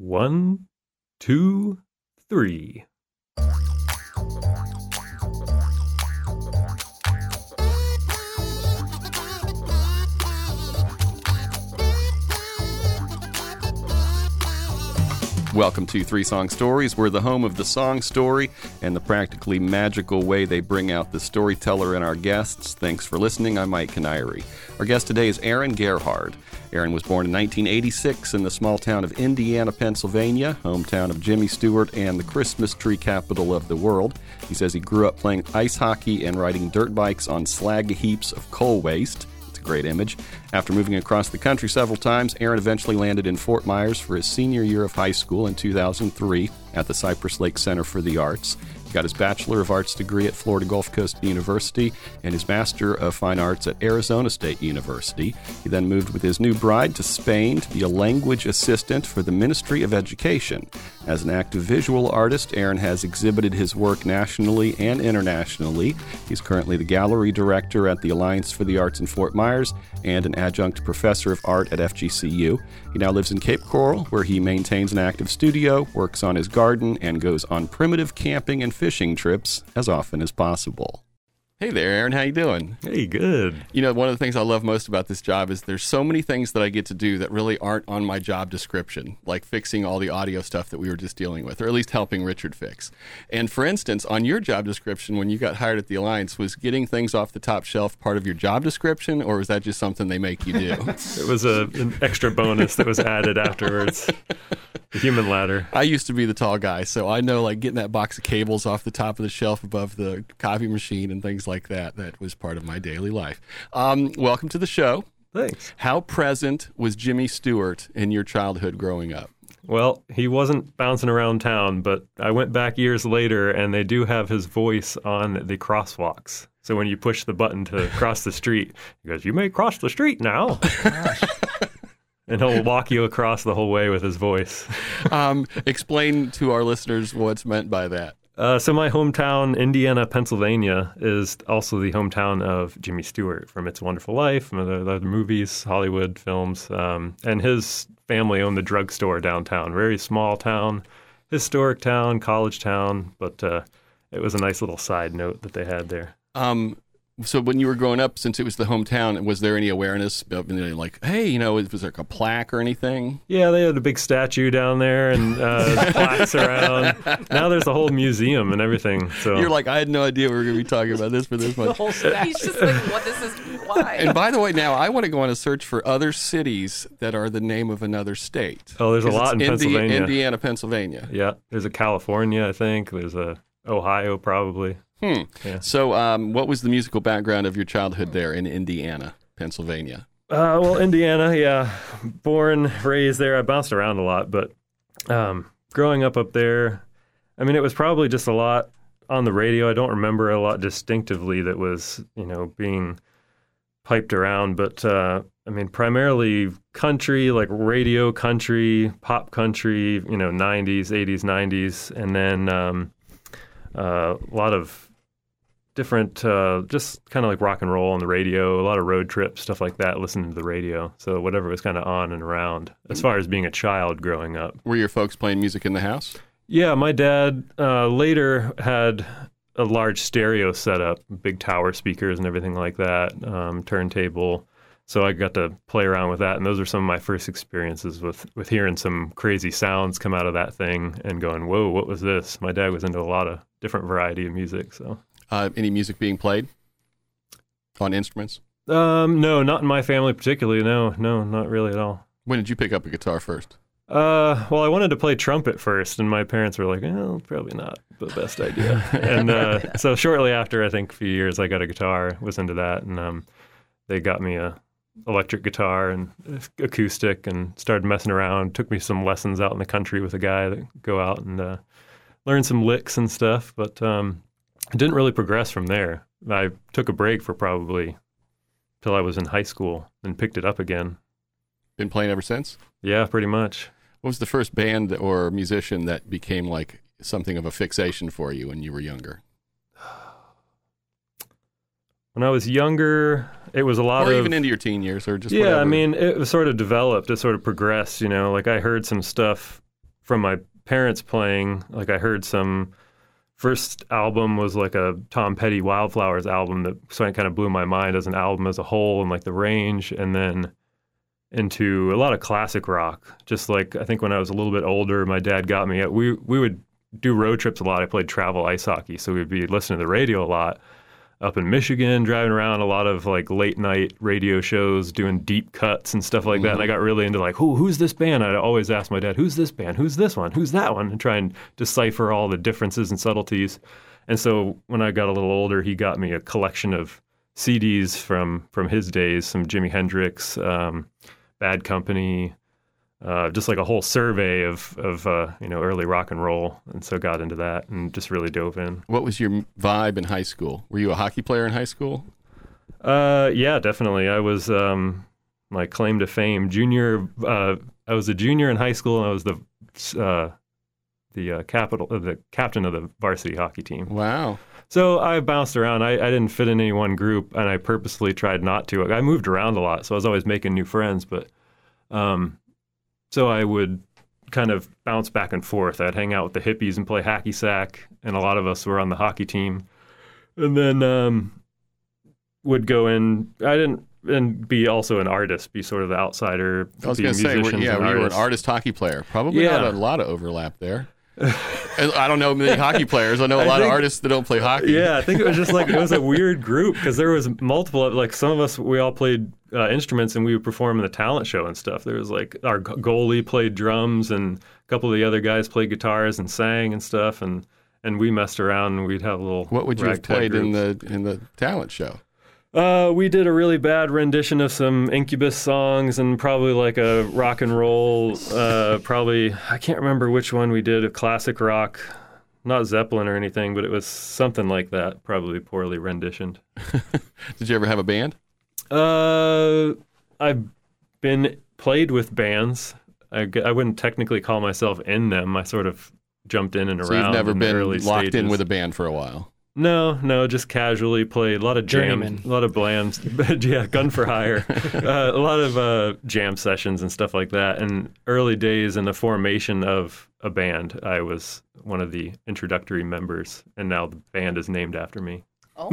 One, two, three. Welcome to Three Song Stories. We're the home of the song story and the practically magical way they bring out the storyteller in our guests. Thanks for listening. I'm Mike Canary. Our guest today is Aaron Gerhard. Aaron was born in 1986 in the small town of Indiana, Pennsylvania, hometown of Jimmy Stewart and the Christmas tree capital of the world. He says he grew up playing ice hockey and riding dirt bikes on slag heaps of coal waste a great image. After moving across the country several times, Aaron eventually landed in Fort Myers for his senior year of high school in 2003 at the Cypress Lake Center for the Arts. He got his Bachelor of Arts degree at Florida Gulf Coast University and his Master of Fine Arts at Arizona State University. He then moved with his new bride to Spain to be a language assistant for the Ministry of Education. As an active visual artist, Aaron has exhibited his work nationally and internationally. He's currently the gallery director at the Alliance for the Arts in Fort Myers and an adjunct professor of art at FGCU. He now lives in Cape Coral, where he maintains an active studio, works on his garden, and goes on primitive camping and fishing trips as often as possible. Hey there, Aaron. How you doing? Hey, good. You know, one of the things I love most about this job is there's so many things that I get to do that really aren't on my job description, like fixing all the audio stuff that we were just dealing with, or at least helping Richard fix. And for instance, on your job description when you got hired at the Alliance, was getting things off the top shelf part of your job description, or was that just something they make you do? it was a, an extra bonus that was added afterwards. The human ladder. I used to be the tall guy, so I know like getting that box of cables off the top of the shelf above the copy machine and things like that. That was part of my daily life. Um, welcome to the show. Thanks. How present was Jimmy Stewart in your childhood growing up? Well, he wasn't bouncing around town, but I went back years later and they do have his voice on the crosswalks. So when you push the button to cross the street, he goes, You may cross the street now. and he'll walk you across the whole way with his voice. um, explain to our listeners what's meant by that. Uh, so my hometown, Indiana, Pennsylvania, is also the hometown of Jimmy Stewart from It's a Wonderful Life, and other, other movies, Hollywood films, um, and his family owned the drugstore downtown. Very small town, historic town, college town, but uh, it was a nice little side note that they had there. Um, so when you were growing up, since it was the hometown, was there any awareness of you know, like, hey, you know, was there like a plaque or anything? Yeah, they had a big statue down there and uh, plaques around. Now there's a whole museum and everything. So you're like, I had no idea we were going to be talking about this for this much. the whole statue. He's just like, what? This is why. And by the way, now I want to go on a search for other cities that are the name of another state. Oh, there's a lot in Indi- Pennsylvania. Indiana, Pennsylvania. Yeah, there's a California, I think. There's a Ohio, probably. Hmm. Yeah. So, um, what was the musical background of your childhood there in Indiana, Pennsylvania? Uh, well, Indiana, yeah. Born, raised there. I bounced around a lot, but um, growing up up there, I mean, it was probably just a lot on the radio. I don't remember a lot distinctively that was, you know, being piped around, but uh, I mean, primarily country, like radio country, pop country, you know, 90s, 80s, 90s, and then um, uh, a lot of different, uh, just kind of like rock and roll on the radio, a lot of road trips, stuff like that, listening to the radio. So whatever was kind of on and around as far as being a child growing up. Were your folks playing music in the house? Yeah, my dad uh, later had a large stereo setup, big tower speakers and everything like that, um, turntable. So I got to play around with that, and those were some of my first experiences with with hearing some crazy sounds come out of that thing and going, "Whoa, what was this?" My dad was into a lot of different variety of music, so Uh, any music being played on instruments? Um, no, not in my family particularly. No, no, not really at all. When did you pick up a guitar first? Uh, well, I wanted to play trumpet first, and my parents were like, "Well, probably not the best idea." and uh, so shortly after, I think a few years, I got a guitar. Was into that, and um, they got me a electric guitar and acoustic, and started messing around. Took me some lessons out in the country with a guy that go out and uh, learn some licks and stuff, but um, didn't really progress from there. I took a break for probably till I was in high school and picked it up again. Been playing ever since? Yeah, pretty much. What was the first band or musician that became like something of a fixation for you when you were younger? When I was younger, it was a lot or of even into your teen years, or just yeah. whatever. I mean, it was sort of developed. It sort of progressed. You know, like I heard some stuff from my parents playing, like I heard some first album was like a Tom Petty Wildflowers album that kind of blew my mind as an album as a whole and like the range and then into a lot of classic rock. Just like I think when I was a little bit older, my dad got me. We we would do road trips a lot. I played travel ice hockey, so we'd be listening to the radio a lot up in Michigan, driving around a lot of like late night radio shows, doing deep cuts and stuff like that. And I got really into like, who who's this band? I'd always ask my dad, who's this band? Who's this one? Who's that one? And try and decipher all the differences and subtleties. And so when I got a little older, he got me a collection of CDs from from his days, some Jimi Hendrix, um, Bad Company, uh, just like a whole survey of of uh, you know early rock and roll, and so got into that and just really dove in. What was your vibe in high school? Were you a hockey player in high school? Uh, yeah, definitely. I was um, my claim to fame. Junior, uh, I was a junior in high school, and I was the uh, the uh, capital, uh, the captain of the varsity hockey team. Wow. So I bounced around. I, I didn't fit in any one group, and I purposely tried not to. I moved around a lot, so I was always making new friends. But um, so I would kind of bounce back and forth. I'd hang out with the hippies and play hacky sack, and a lot of us were on the hockey team. And then um, would go in. I didn't and be also an artist, be sort of the outsider. I was going to say, we're- yeah, you were an artist hockey player. Probably Yeah. not a lot of overlap there. I don't know many hockey players. I know a I lot of artists that don't play hockey. Yeah, I think it was just like it was a weird group because there was multiple. Like some of us, we all played uh, instruments and we would perform in the talent show and stuff. There was like our goalie played drums and a couple of the other guys played guitars and sang and stuff. And and we messed around and we'd have a little. What would you have played in the in the talent show? Uh, we did a really bad rendition of some Incubus songs and probably like a rock and roll. Uh, probably I can't remember which one we did. A classic rock, not Zeppelin or anything, but it was something like that. Probably poorly renditioned. Did you ever have a band? Uh, I've been played with bands. I, I wouldn't technically call myself in them. I sort of jumped in and So around. you've never in been early locked in with a band for a while. No, no, just casually played a lot of jam, Journeyman. a lot of blams, yeah, gun for hire, uh, a lot of uh, jam sessions and stuff like that. And early days in the formation of a band, I was one of the introductory members, and now the band is named after me. Oh,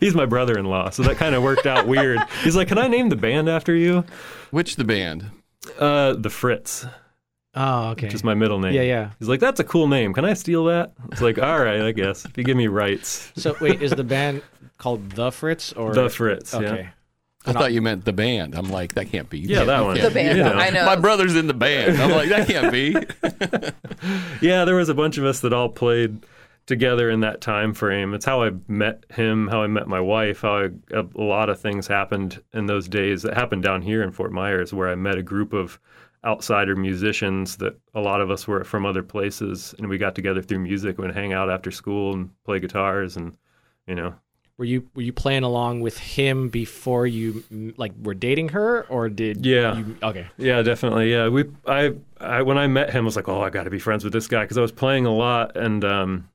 He's my brother-in-law, so that kind of worked out weird. He's like, "Can I name the band after you?" Which the band? Uh, the Fritz, Oh, okay. which is my middle name. Yeah, yeah. He's like, "That's a cool name. Can I steal that?" It's like, "All right, I guess if you give me rights." So wait, is the band called The Fritz or The Fritz. Okay. Yeah. I thought you meant the band. I'm like, that can't be. You Yeah, that one. can't the band. You know. I know. My brother's in the band. I'm like, that can't be. Yeah, there was a bunch of us that all played together in that time frame. It's how I met him, how I met my wife, how I, a, a lot of things happened in those days that happened down here in Fort Myers where I met a group of outsider musicians that a lot of us were from other places and we got together through music and hang out after school and play guitars and you know Were you were you playing along with him before you like were dating her or did Yeah. you, okay Yeah, definitely. Yeah, we I I when I met him I was like, "Oh, I got to be friends with this guy" because I was playing a lot and um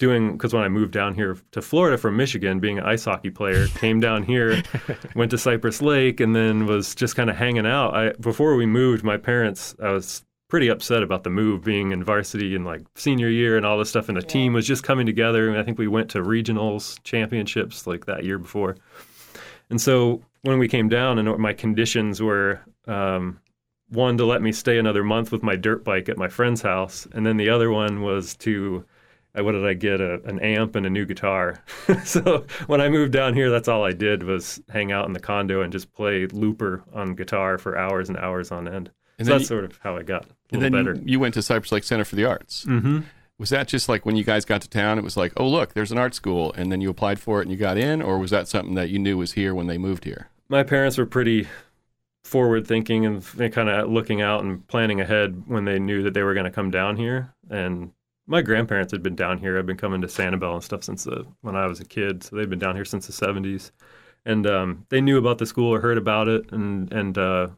doing because when I moved down here to Florida from Michigan, being an ice hockey player, came down here, went to Cypress Lake, and then was just kind of hanging out. I before we moved, my parents, I was pretty upset about the move, being in varsity and like senior year and all this stuff, and the team was just coming together. And I think we went to regionals, championships like that year before. And so when we came down, and my conditions were um, one to let me stay another month with my dirt bike at my friend's house, and then the other one was to what did I get a, an amp and a new guitar. so when I moved down here, that's all I did was hang out in the condo and just play looper on guitar for hours and hours on end. And so that's you- sort of how I got a little better. you, you went to Cypress Lake Center for the Arts. mm-hmm. Was that just like when you guys got to town? It was like, oh look, there's an art school, and then you applied for it and you got in, or was that something that you knew was here when they moved here? my parents were pretty forward thinking and kind of looking out and planning ahead when they knew that they were going to come down here and my grandparents had been down here. I've been coming to sanibel and stuff since the, when i was a kid so they've been down here since the 70s and um, they knew about the school or heard about it and and uh,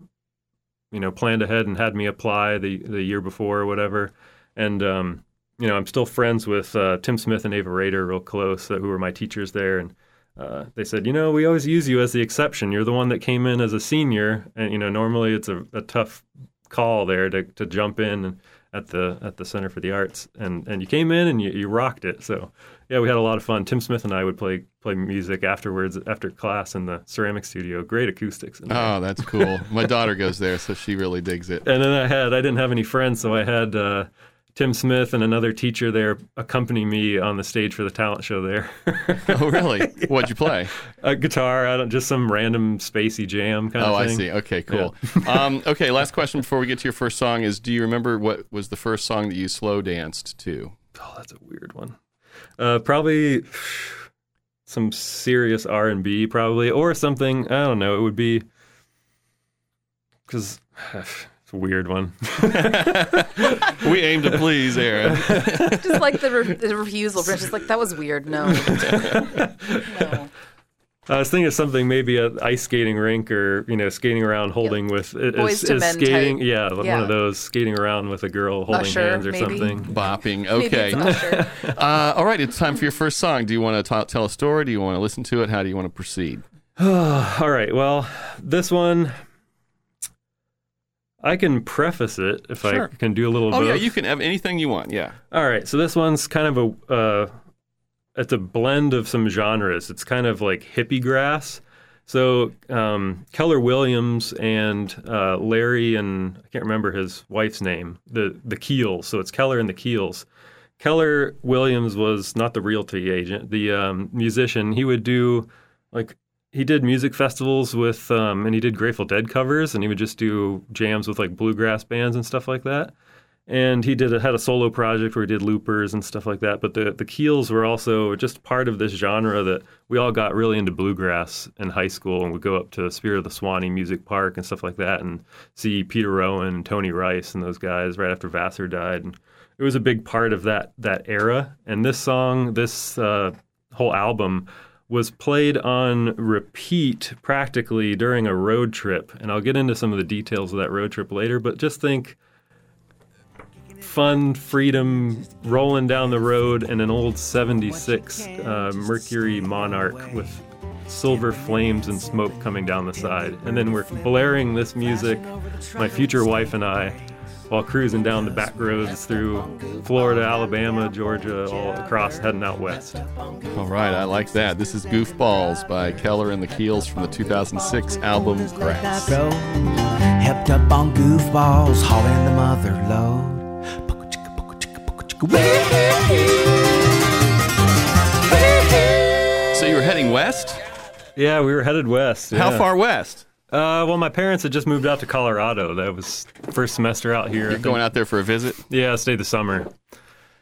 you know planned ahead and had me apply the the year before or whatever. And um, you know i'm still friends with uh, tim smith and ava rader real close uh, who were my teachers there. And uh, they said, you know, we always use you as the exception. You're the one that came in as a senior, and you know, normally it's a, a tough call there to, to jump in at the at the Center for the Arts, and and you came in and you, you rocked it. So yeah, we had a lot of fun. Tim Smith and I would play play music afterwards after class in the ceramic studio. Great acoustics. Oh, that's cool. My daughter goes there, so she really digs it. And then I had I didn't have any friends, so I had uh, Tim Smith and another teacher there accompany me on the stage for the talent show there. Oh, really? What'd you play? a guitar, I don't just some random spacey jam kind Oh, of I see. Okay, cool. um, okay, last question before we get to your first song is: Do you remember what was the first song that you slow danced to? Oh, that's a weird one. Uh, probably some serious R and B, probably, or something. I don't know. It would be because it's a weird one. We aim to please, Aaron. Just like the, re- the refusal, Brent's just like that was weird. No, no. I was thinking of something maybe a ice skating rink or you know skating around holding with is, Boys to is Men skating type. yeah, one of those skating around with a girl holding Usher, hands or maybe? something. Bopping. Maybe Okay. it's Usher. Uh, all right, it's time for your first song. Do you want to ta tell a story? Do you want to listen to it? How do you want to proceed? All right. Well, this one I can preface it if Sure. I can do a little. Oh both. yeah, you can have anything you want. Yeah. All right, so this one's kind of a uh, it's a blend of some genres. It's kind of like hippie grass. So um, Keller Williams and uh, Larry and I can't remember his wife's name. The the Keels. So it's Keller and the Keels. Keller Williams was not the realty agent, the um, musician. He would do like he did music festivals with um, and he did Grateful Dead covers and he would just do jams with like bluegrass bands and stuff like that and he did a, had a solo project where he did loopers and stuff like that. But the the Keels were also just part of this genre that we all got really into bluegrass in high school, and would go up to Spirit of the Suwannee Music Park and stuff like that, and see Peter Rowan and Tony Rice and those guys right after Vassar died. And it was a big part of that that era. And this song, this uh, whole album. Was played on repeat practically during a road trip. And I'll get into some of the details of that road trip later, but just think fun freedom rolling down the road in an old 76 uh, Mercury Monarch with silver flames and smoke coming down the side. And then we're blaring this music, my future wife and I, while cruising down the back roads through Florida, Alabama, Georgia, all across heading out west. All right, I like that. This is Goofballs by Keller and the Keels from the 2006 album Grass. Road. Helped up on goofballs, hauling the mother load. So you were heading west? Yeah, we were headed west. How far west? Uh, well, my parents had just moved out to Colorado. That was first semester out here. You're going out there for a visit? Yeah, I stayed the summer.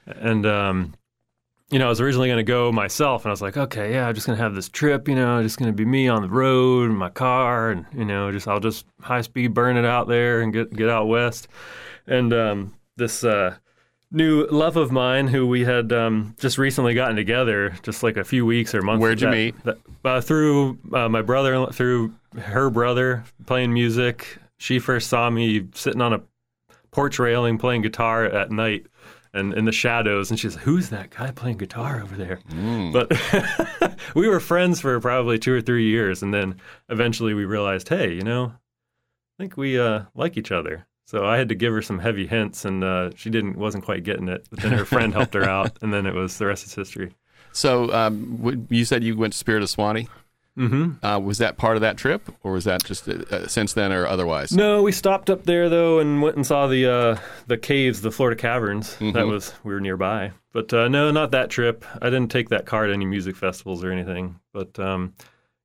And, um, you know, I was originally going to go myself, and I was like, okay, yeah, I'm just going to have this trip, you know, just going to be me on the road in my car, and, you know, just I'll just high speed burn it out there and get, get out west. And um, this uh, new love of mine, who we had um, just recently gotten together, just like a few weeks or months. Where'd you that- meet? that- uh, through uh, my brother, through her brother playing music. She first saw me sitting on a porch railing playing guitar at night and in the shadows and she's like who's that guy playing guitar over there but we were friends for probably two or three years and then eventually we realized hey you know i think we uh, like each other so i had to give her some heavy hints and uh, she didn't wasn't quite getting it but then her friend helped her out and then it was the rest is history So um, w- you said you went to Spirit of Suwannee. mm-hmm. Uh, was that part of that trip, or was that just uh, uh, since then or otherwise? No, we stopped up there though and went and saw the uh, the caves, the Florida caverns. That was we were nearby. But uh, no, not that trip. I didn't take that car to any music festivals or anything. But um,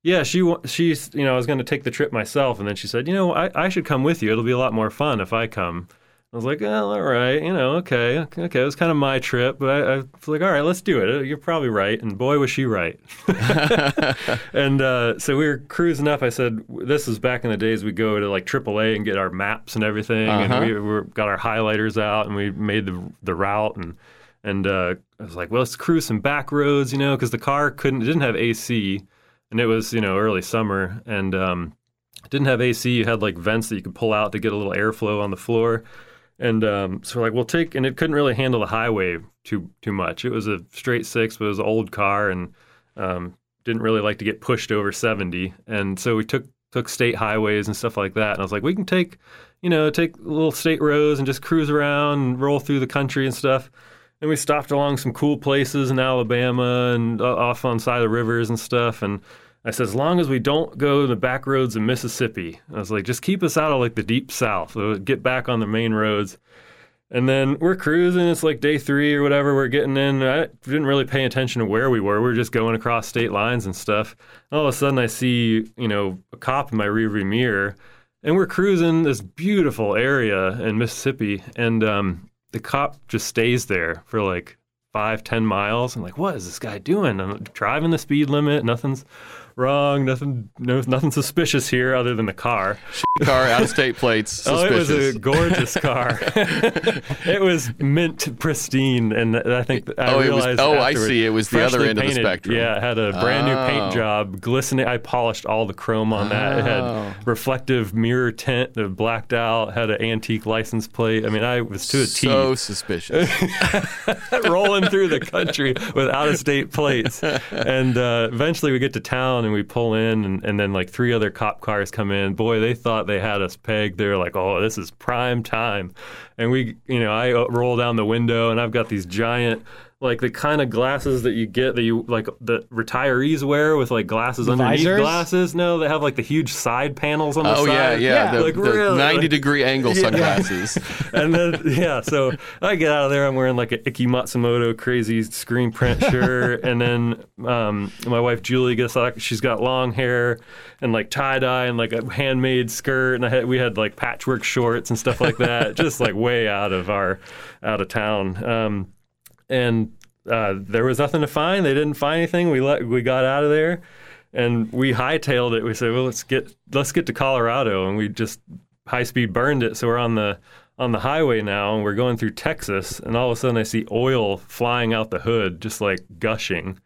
yeah, she she's you know I was going to take the trip myself, and then she said, you know, I, I should come with you. It'll be a lot more fun if I come. I was like, well, all right, you know, okay, okay, okay. It was kind of my trip, but I, I was like, all right, let's do it. You're probably right, and boy, was she right. and uh, so we were cruising up. I said, "This is back in the days we go to like AAA and get our maps and everything, Uh-huh. and we were, got our highlighters out and we made the the route and and uh, I was like, well, let's cruise some back roads, you know, because the car couldn't it didn't have AC, and it was you know early summer and um, didn't have AC. You had like vents that you could pull out to get a little airflow on the floor." And um, so we're like, we'll take, and it couldn't really handle the highway too too much. It was a straight six, but it was an old car, and um, didn't really like to get pushed over 70 and so we took took state highways and stuff like that and i was like we can take you know, take little state roads and just cruise around and roll through the country and stuff. And we stopped along some cool places in Alabama and uh, off on side of the rivers and stuff. And I said, as long as we don't go to the back roads of Mississippi, I was like, just keep us out of like the deep south. So get back on the main roads. And then we're cruising. It's like day three or whatever. We're getting in. I didn't really pay attention to where we were. We were just going across state lines and stuff. All of a sudden, I see you know a cop in my rearview mirror, and we're cruising this beautiful area in Mississippi, and um, the cop just stays there for like five, ten miles. I'm like, what is this guy doing? I'm driving the speed limit. Nothing's wrong. Nothing, no, nothing suspicious here other than the car. Car, out of state plates. Oh, it was a gorgeous car. it was mint pristine, and I think I Oh, it was- oh, I see. It was the other end of the spectrum. Yeah, it had a brand new Oh. paint job, glistening. I polished all the chrome on that. It Oh. had reflective mirror tint, that blacked out. Had an antique license plate. I mean, I was to a T. so suspicious. rolling through the country with out of state plates. And uh, eventually we get to town and we pull in, and, and then like three other cop cars come in. Boy, they thought they had us pegged. They're like, oh, this is prime time. And we, you know, I uh, roll down the window and I've got these giant. Like the kind of glasses that you get that you like the retirees wear with like glasses underneath visors? glasses. No, they have like the huge side panels on the Oh yeah, side. yeah. The, Like, the really, 90 like- degree angle Yeah. sunglasses. and then yeah, so I get out of there. I'm wearing like a Icky Matsumoto crazy screen print shirt, and then um, my wife Julie gets like she's got long hair and like tie dye and like a handmade skirt, and I had we had like patchwork shorts and stuff like that, just like way out of our out of town. Um, and uh, there was nothing to find. They didn't find anything. We let we got out of there, and we hightailed it. We said, "Well, let's get let's get to Colorado," and we just high speed burned it. So we're on the on the highway now, and we're going through Texas, and all of a sudden I see oil flying out the hood, just like gushing.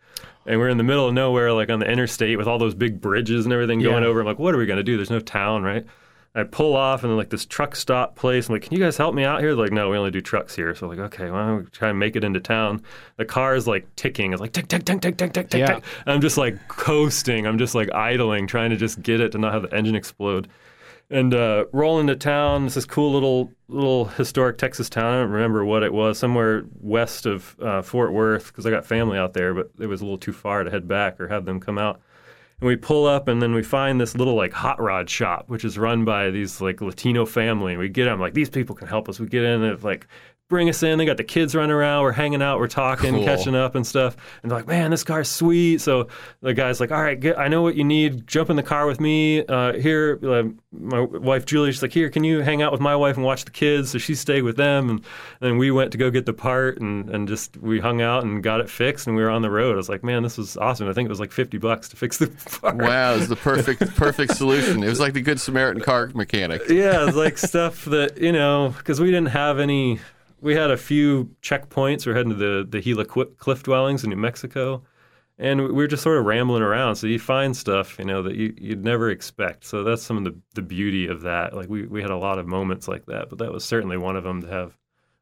And we're in the middle of nowhere, like on the interstate, with all those big bridges and everything going Yeah. over. I'm like, what are we gonna do? There's no town, right? I pull off and like this truck stop place. I'm like, can you guys help me out here? They're like, no, we only do trucks here. So like, okay, well, I'm try and make it into town. The car is like ticking. It's like tick, tick, tick, tick, tick, tick, tick, Yeah. tick. I'm just like coasting. I'm just like idling, trying to just get it to not have the engine explode. And uh, roll into town. It's this cool little little historic Texas town. I don't remember what it was. Somewhere west of uh, Fort Worth because I got family out there, but it was a little too far to head back or have them come out and we pull up and then we find this little like hot rod shop which is run by these like latino family. We get them like these people can help us. We get in and like bring us in. They got the kids running around. We're hanging out. We're talking Cool. catching up and stuff. And they're like man this car's sweet. So the guy's like all right get, i know what you need. Jump in the car with me uh, here uh, my wife julie she's like here can you hang out with my wife and watch the kids? So she stayed with them. And then we went to go get the part and, and just we hung out and got it fixed and we were on the road. I was like man this was awesome. I think it was like 50 bucks to fix the part. Wow, it was the perfect perfect solution. It was like the good Samaritan car mechanic. yeah, it's like stuff that you know because we didn't have any. We had a few checkpoints. We're heading to the the Gila cliff dwellings in New Mexico, and we were just sort of rambling around. So you find stuff you know that you, you'd never expect. So that's some of the the beauty of that. Like we we had a lot of moments like that, but that was certainly one of them to have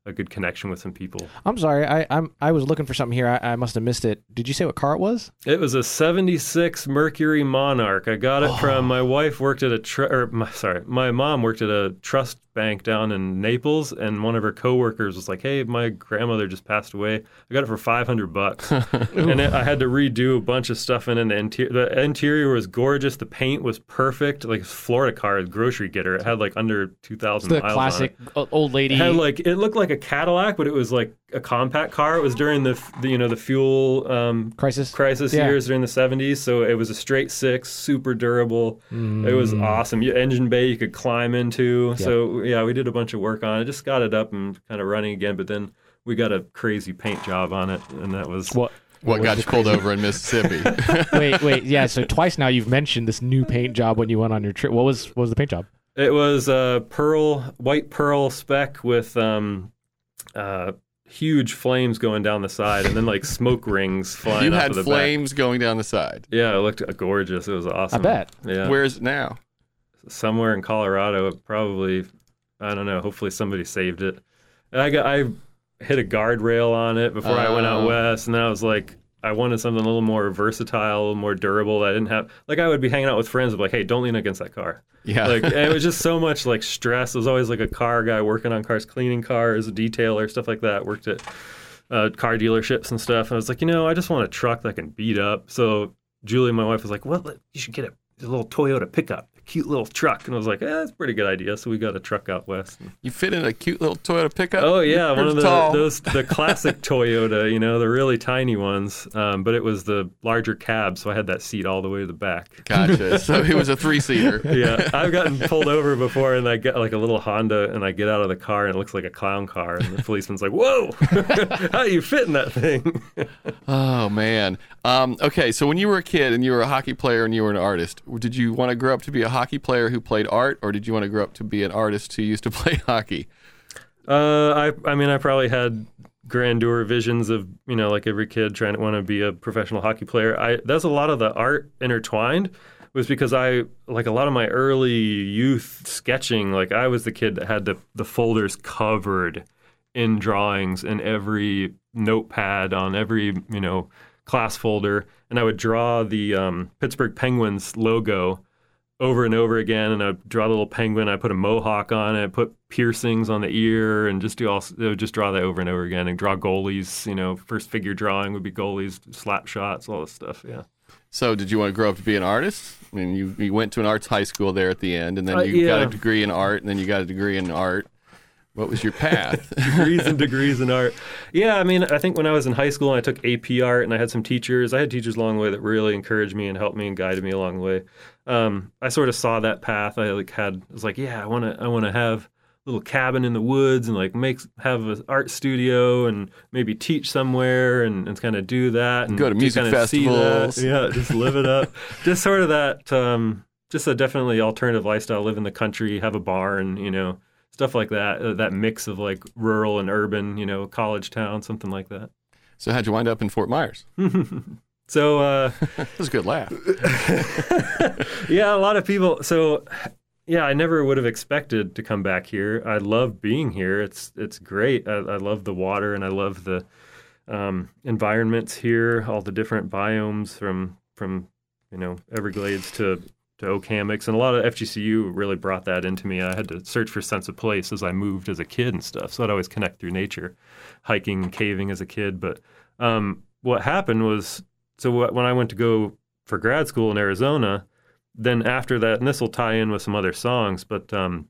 a good connection with some people. I'm sorry. I I'm I was looking for something here. I, I must have missed it. Did you say what car it was? It was a '76 Mercury Monarch. I got it oh. from my wife worked at a tr- or my, sorry, my mom worked at a trust bank down in Naples, and one of her coworkers was like, "Hey, my grandmother just passed away. I got it for 500 bucks, and it, I had to redo a bunch of stuff in it. The interior, the interior was gorgeous. The paint was perfect, like a Florida car, grocery getter. It had like under 2,000 The miles classic on it. old lady. It had like it looked like a Cadillac, but it was like a compact car. It was during the, the you know the fuel um, crisis. crisis Yeah. years during the 70s so it was a straight six super durable it was awesome You- engine bay you could climb into so yeah we did a bunch of work on it just got it up and kind of running again but then we got a crazy paint job on it and that was What? What was got you pulled over in Mississippi? wait, wait, yeah. So twice now you've mentioned this new paint job when you went on your trip. What was what was the paint job? it was a pearl white pearl spec with um uh huge flames going down the side and then like smoke rings flying you had of the flames going down the side. yeah it looked gorgeous it was awesome I bet. yeah Where is it now? somewhere in Colorado. Probably, I don't know. Hopefully, somebody saved it. I got I hit a guardrail on it before I went out Oh. west, and then I was like, I wanted something a little more versatile, a little more durable. That I didn't have like I would be hanging out with friends, of like, hey, don't lean against that car. Yeah. Like it was just so much like stress. It was always like a car guy working on cars, cleaning cars, a detailer, stuff like that. Worked at uh, car dealerships and stuff. And I was like, you know, I just want a truck that can beat up. So Julie, my wife, was like, well, you should get a, a little Toyota pickup, cute little truck. And I was like, eh, that's a pretty good idea. So we got a truck out west. You fit in a cute little Toyota pickup. Oh yeah, one of the tall. those the classic Toyota, you know, the really tiny ones. Um, but it was the larger cab, so I had that seat all the way to the back. Gotcha. so it was a three seater. Yeah, I've gotten pulled over before, and I get like a little Honda, and I get out of the car, and it looks like a clown car, and the policeman's like, "Whoa, how you fit in that thing?" Oh man. Um, okay, so when you were a kid and you were a hockey player and you were an artist, did you want to grow up to be a hockey player who played art, or did you want to grow up to be an artist who used to play hockey? Uh, I I mean, I probably had grandeur visions of you know like every kid trying to want to be a professional hockey player. I that's a lot of the art intertwined was because I like a lot of my early youth sketching. Like I was the kid that had the the folders covered in drawings in every notepad on every you know class folder, and I would draw the um, Pittsburgh Penguins logo over and over again, and I'd draw the little penguin. I put a mohawk on it, put piercings on the ear, and just do all uh, just draw that over and over again, and draw goalies. You know, first figure drawing would be goalies, slap shots, all this stuff. Yeah. So did you want to grow up to be an artist? I mean, you, you went to an arts high school there at the end, and then Uh, you got a degree in art, and then you got a degree in art. What was your path? degrees and degrees in art. Yeah, I mean, I think when I was in high school and I took AP art and I had some teachers, I had teachers along the way that really encouraged me and helped me and guided me along the way. Um, I sort of saw that path. I like had I was like, yeah, I want to I want to have a little cabin in the woods and like make have an art studio and maybe teach somewhere and, and kind of do that and Go to music that. festivals. Yeah, just live it up. just sort of that um, just a definitely alternative lifestyle, live in the country, have a barn, you know, stuff like that. Uh, that mix of like rural and urban, you know, college town, something like that. so how'd you wind up in Fort Myers? So uh, That was a good laugh. yeah, a lot of people. So yeah, I never would have expected to come back here. I love being here. It's it's great. I, I love the water and I love the um, environments here. All the different biomes from from you know Everglades to to oak and a lot of FGCU really brought that into me. I had to search for sense of place as I moved as a kid and stuff. So I'd always connect through nature, hiking caving as a kid. But um, what happened was, so when I went to go for grad school in Arizona, then after that, and this will tie in with some other songs, but um,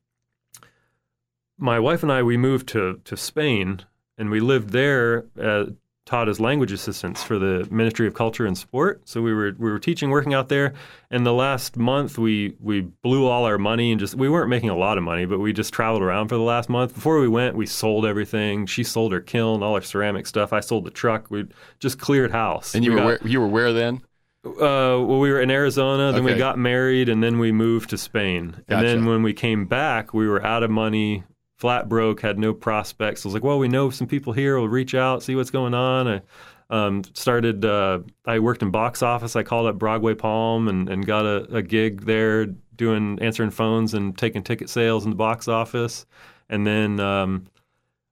my wife and I we moved to to Spain, and we lived there. Uh, taught as language assistants for the Ministry of Culture and Sport. So we were we were teaching, working out there. And the last month, we we blew all our money and just we weren't making a lot of money, but we just traveled around for the last month. Before we went, we sold everything. She sold her kiln, all her ceramic stuff. I sold the truck. We just cleared house. And you We were got- where, you were where then? uh, well, we were in Arizona, then we got married, and then we moved to Spain. And then when we came back, we were out of money, flat broke, had no prospects. I was like, well, we know some people here. We'll reach out, see what's going on. I um, started. Uh, I worked in box office. I called up Broadway Palm and, and got a, a gig there, doing answering phones and taking ticket sales in the box office. And then um,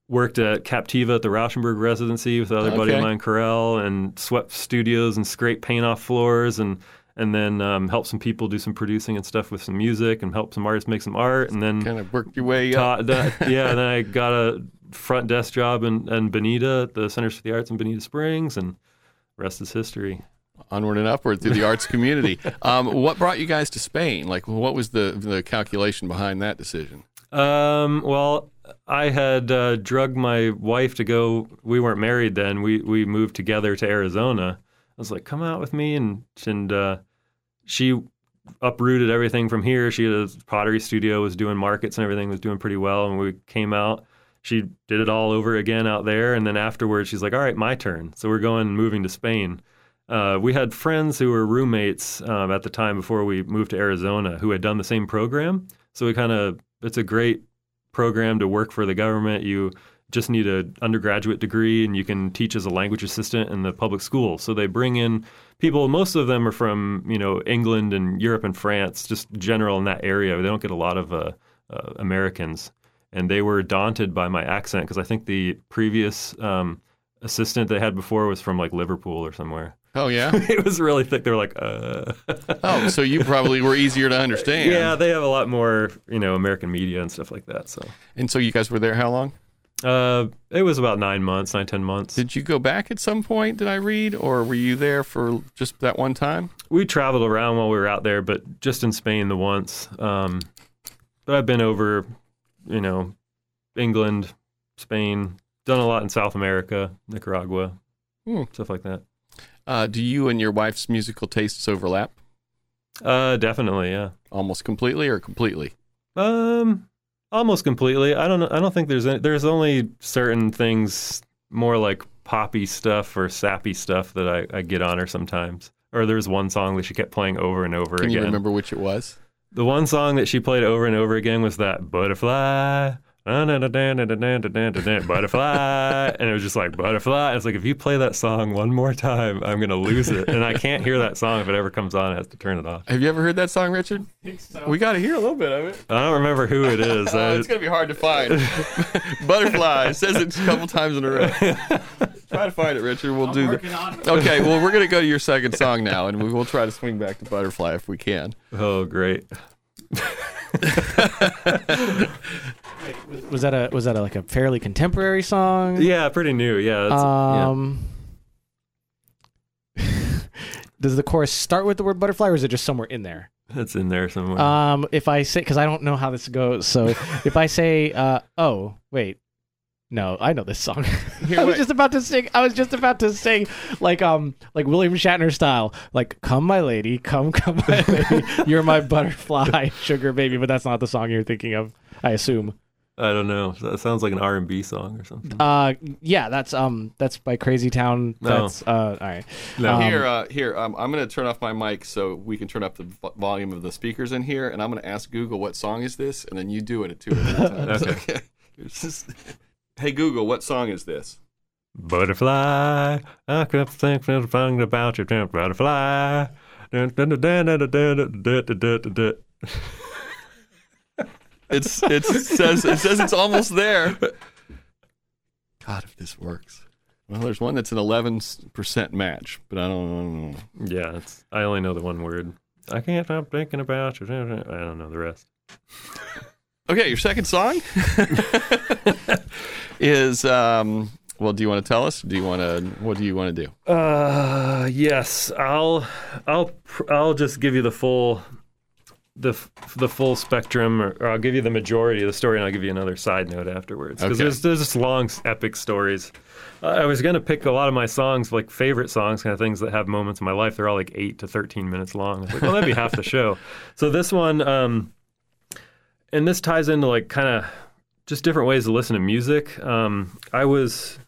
worked at Captiva at the Rauschenberg residency with other buddy of mine, Carell, and swept studios and scraped paint off floors and and then um, helped some people do some producing and stuff with some music and help some artists make some art and then Kind of worked your way up. taught that, yeah and then I got a front desk job in, in Bonita at the Centers for the Arts in Bonita Springs and rest is history. onward and upward through the arts community. Um, what brought you guys to Spain? Like, what was the the calculation behind that decision? Um, well, I had uh, drugged my wife to go. We weren't married then. We we moved together to Arizona. I was like, "Come out with me," and and uh, she uprooted everything from here. She had a pottery studio, was doing markets and everything, was doing pretty well. And we came out. She did it all over again out there, and then afterwards, she's like, "All right, my turn." So we're going moving to Spain. Uh, we had friends who were roommates um, at the time before we moved to Arizona who had done the same program. So we kind of it's a great program to work for the government. You just need an undergraduate degree and you can teach as a language assistant in the public school. So they bring in people, most of them are from, you know, England and Europe and France, just general in that area. They don't get a lot of uh, uh, Americans. And they were daunted by my accent because I think the previous um, assistant they had before was from like Liverpool or somewhere. Oh yeah. it was really thick. They were like, uh. oh, so you probably were easier to understand. yeah, they have a lot more, you know, American media and stuff like that. So, And so you guys were there how long? Uh, it was about nine months, nine ten months. Did you go back at some point? Did I read, or were you there for just that one time? we traveled around while we were out there, but just in Spain the once. Um, but I've been over, you know, England, Spain, done a lot in South America, Nicaragua, Hmm. stuff like that. Uh, do you and your wife's musical tastes overlap Uh, definitely, yeah. almost completely or completely? Um, almost completely. I don't. I don't think there's any, there's only certain things more like poppy stuff or sappy stuff that I, I get on her sometimes. Or there's one song that she kept playing over and over Can again. Can you remember which it was? The one song that she played over and over again was that butterfly. Butterfly, and it was just like butterfly. It's like if you play that song one more time, I'm gonna lose it, and I can't hear that song if it ever comes on. I have to turn it off. Have you ever heard that song, Richard? We got to hear a little bit of it. I don't remember who it is. Oh, it's gonna be hard to find. Butterfly says it a couple times in a row. Try to find it, Richard. We'll do that. Okay, well, we're gonna go to your second song now, and we will try to swing back to Butterfly if we can. oh, great. Was that a was that a, like a fairly contemporary song? Yeah, pretty new. Yeah. That's, yeah. Um. Does the chorus start with the word butterfly, or is it just somewhere in there? It's in there somewhere. Um, if I say, because I don't know how this goes, so if I say, uh, oh, wait, no, I know this song. Here, I was just about to sing. I was just about to sing, like, um, like William Shatner style, like, "Come, my lady, come, come, my lady, you're my butterfly, sugar baby." But that's not the song you're thinking of, I assume. I don't know. That sounds like an R and B song or something. Uh, yeah, that's um, that's by Crazy Town. No. That's uh, all right. No. Um, here, uh, here. Um, I'm going to turn off my mic so we can turn up the vo- volume of the speakers in here, and I'm going to ask Google what song is this, and then you do it at two or three times. Okay. Just- hey Google, what song is this? Butterfly, I kept thinking about your butterfly. It's it says it says it's almost there. God, if this works. Well, there's one that's an 11% match, but I don't know. Yeah, it's, I only know the one word. I can't stop thinking about you. I don't know the rest. Okay, your second song is um well, do you want to tell us? Do you want to what do you want to do? Uh, yes, I'll, I'll, I'll just give you the full, the f- the full spectrum, or, or I'll give you the majority of the story, and I'll give you another side note afterwards. Because Okay. there's there's just long epic stories. Uh, I was gonna pick a lot of my songs, like favorite songs, kind of things that have moments in my life. They're all like eight to thirteen minutes long. I was like, well, that'd be half the show. So this one, um, and this ties into like kind of just different ways to listen to music. Um, I was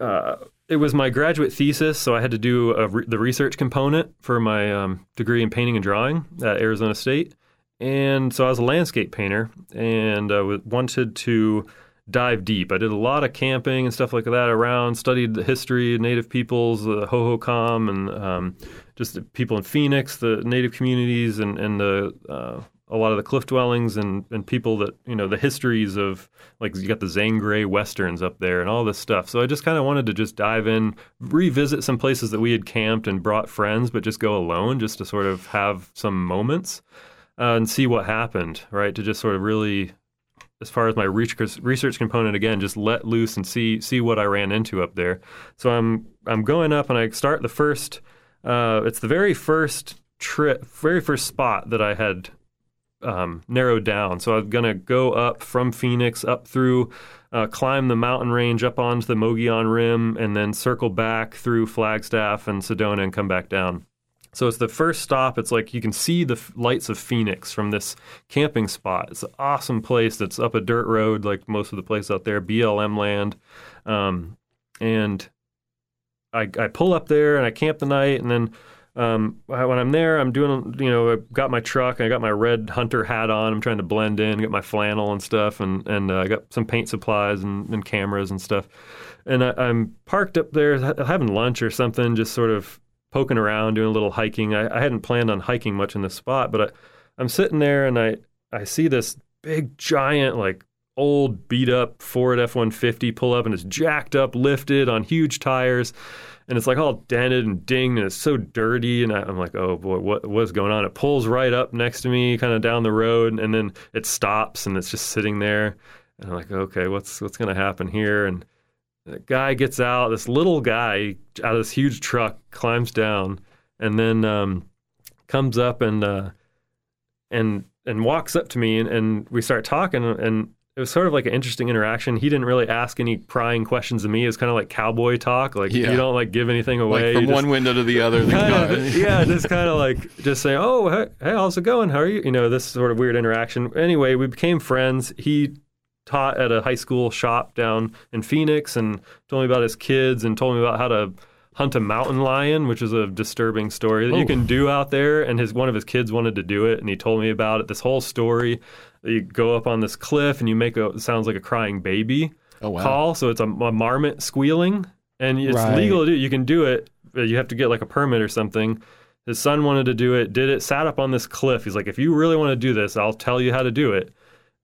uh, it was my graduate thesis, so I had to do re- the research component for my um, degree in painting and drawing at Arizona State. And so I was a landscape painter and I w- wanted to dive deep. I did a lot of camping and stuff like that around, studied the history of native peoples, the Hohokam, and um, just people in Phoenix, the native communities, and, and the uh, a lot of the cliff dwellings and, and people that, you know, the histories of, like, you got the Zane Grey Westerns up there and all this stuff. So I just kind of wanted to just dive in, revisit some places that we had camped and brought friends, but just go alone just to sort of have some moments uh, and see what happened, right? To just sort of really, as far as my research component, again, just let loose and see see what I ran into up there. So I'm I'm going up and I start the first. Uh, it's the very first trip, very first spot that I had um, narrowed down. So I'm gonna go up from Phoenix up through, uh, climb the mountain range up onto the Mogollon Rim, and then circle back through Flagstaff and Sedona and come back down. So it's the first stop. It's like you can see the f- lights of Phoenix from this camping spot. It's an awesome place that's up a dirt road, like most of the places out there, BLM land. Um, and I, I pull up there and I camp the night, and then um, when I'm there, I'm doing, you know, I got my truck, I got my red hunter hat on. I'm trying to blend in, get my flannel and stuff, and and uh, I got some paint supplies and, and cameras and stuff. And I, I'm parked up there having lunch or something, just sort of poking around, doing a little hiking. I, I hadn't planned on hiking much in this spot, but I, I'm sitting there and I I see this big giant like old beat up Ford F one fifty pull up and it's jacked up, lifted on huge tires, and it's like all dented and dinged and it's so dirty. And I, I'm like, oh boy, what what's going on? It pulls right up next to me, kind of down the road, and then it stops and it's just sitting there. And I'm like, okay, what's what's gonna happen here? And the guy gets out, this little guy out of this huge truck climbs down, and then um, comes up and uh, and and walks up to me, and, and we start talking, and it was sort of like an interesting interaction. He didn't really ask any prying questions of me. It was kind of like cowboy talk, like Yeah. you don't like give anything away. Like from You just- one window to the other. the Kinda, yeah, just kind of like just say, "Oh, hey, hey, how's it going? How are you?" You know, this sort of weird interaction. Anyway, we became friends. He taught at a high school shop down in Phoenix and told me about his kids and told me about how to hunt a mountain lion, which is a disturbing story that Oh. you can do out there. And his one of his kids wanted to do it, and he told me about it. This whole story. You go up on this cliff and you make a it sounds like a crying baby Oh, wow. call. So it's a, a marmot squealing, and it's Right. legal to do. You can do it. But you have to get like a permit or something. His son wanted to do it, did it, sat up on this cliff. He's like, if you really want to do this, I'll tell you how to do it.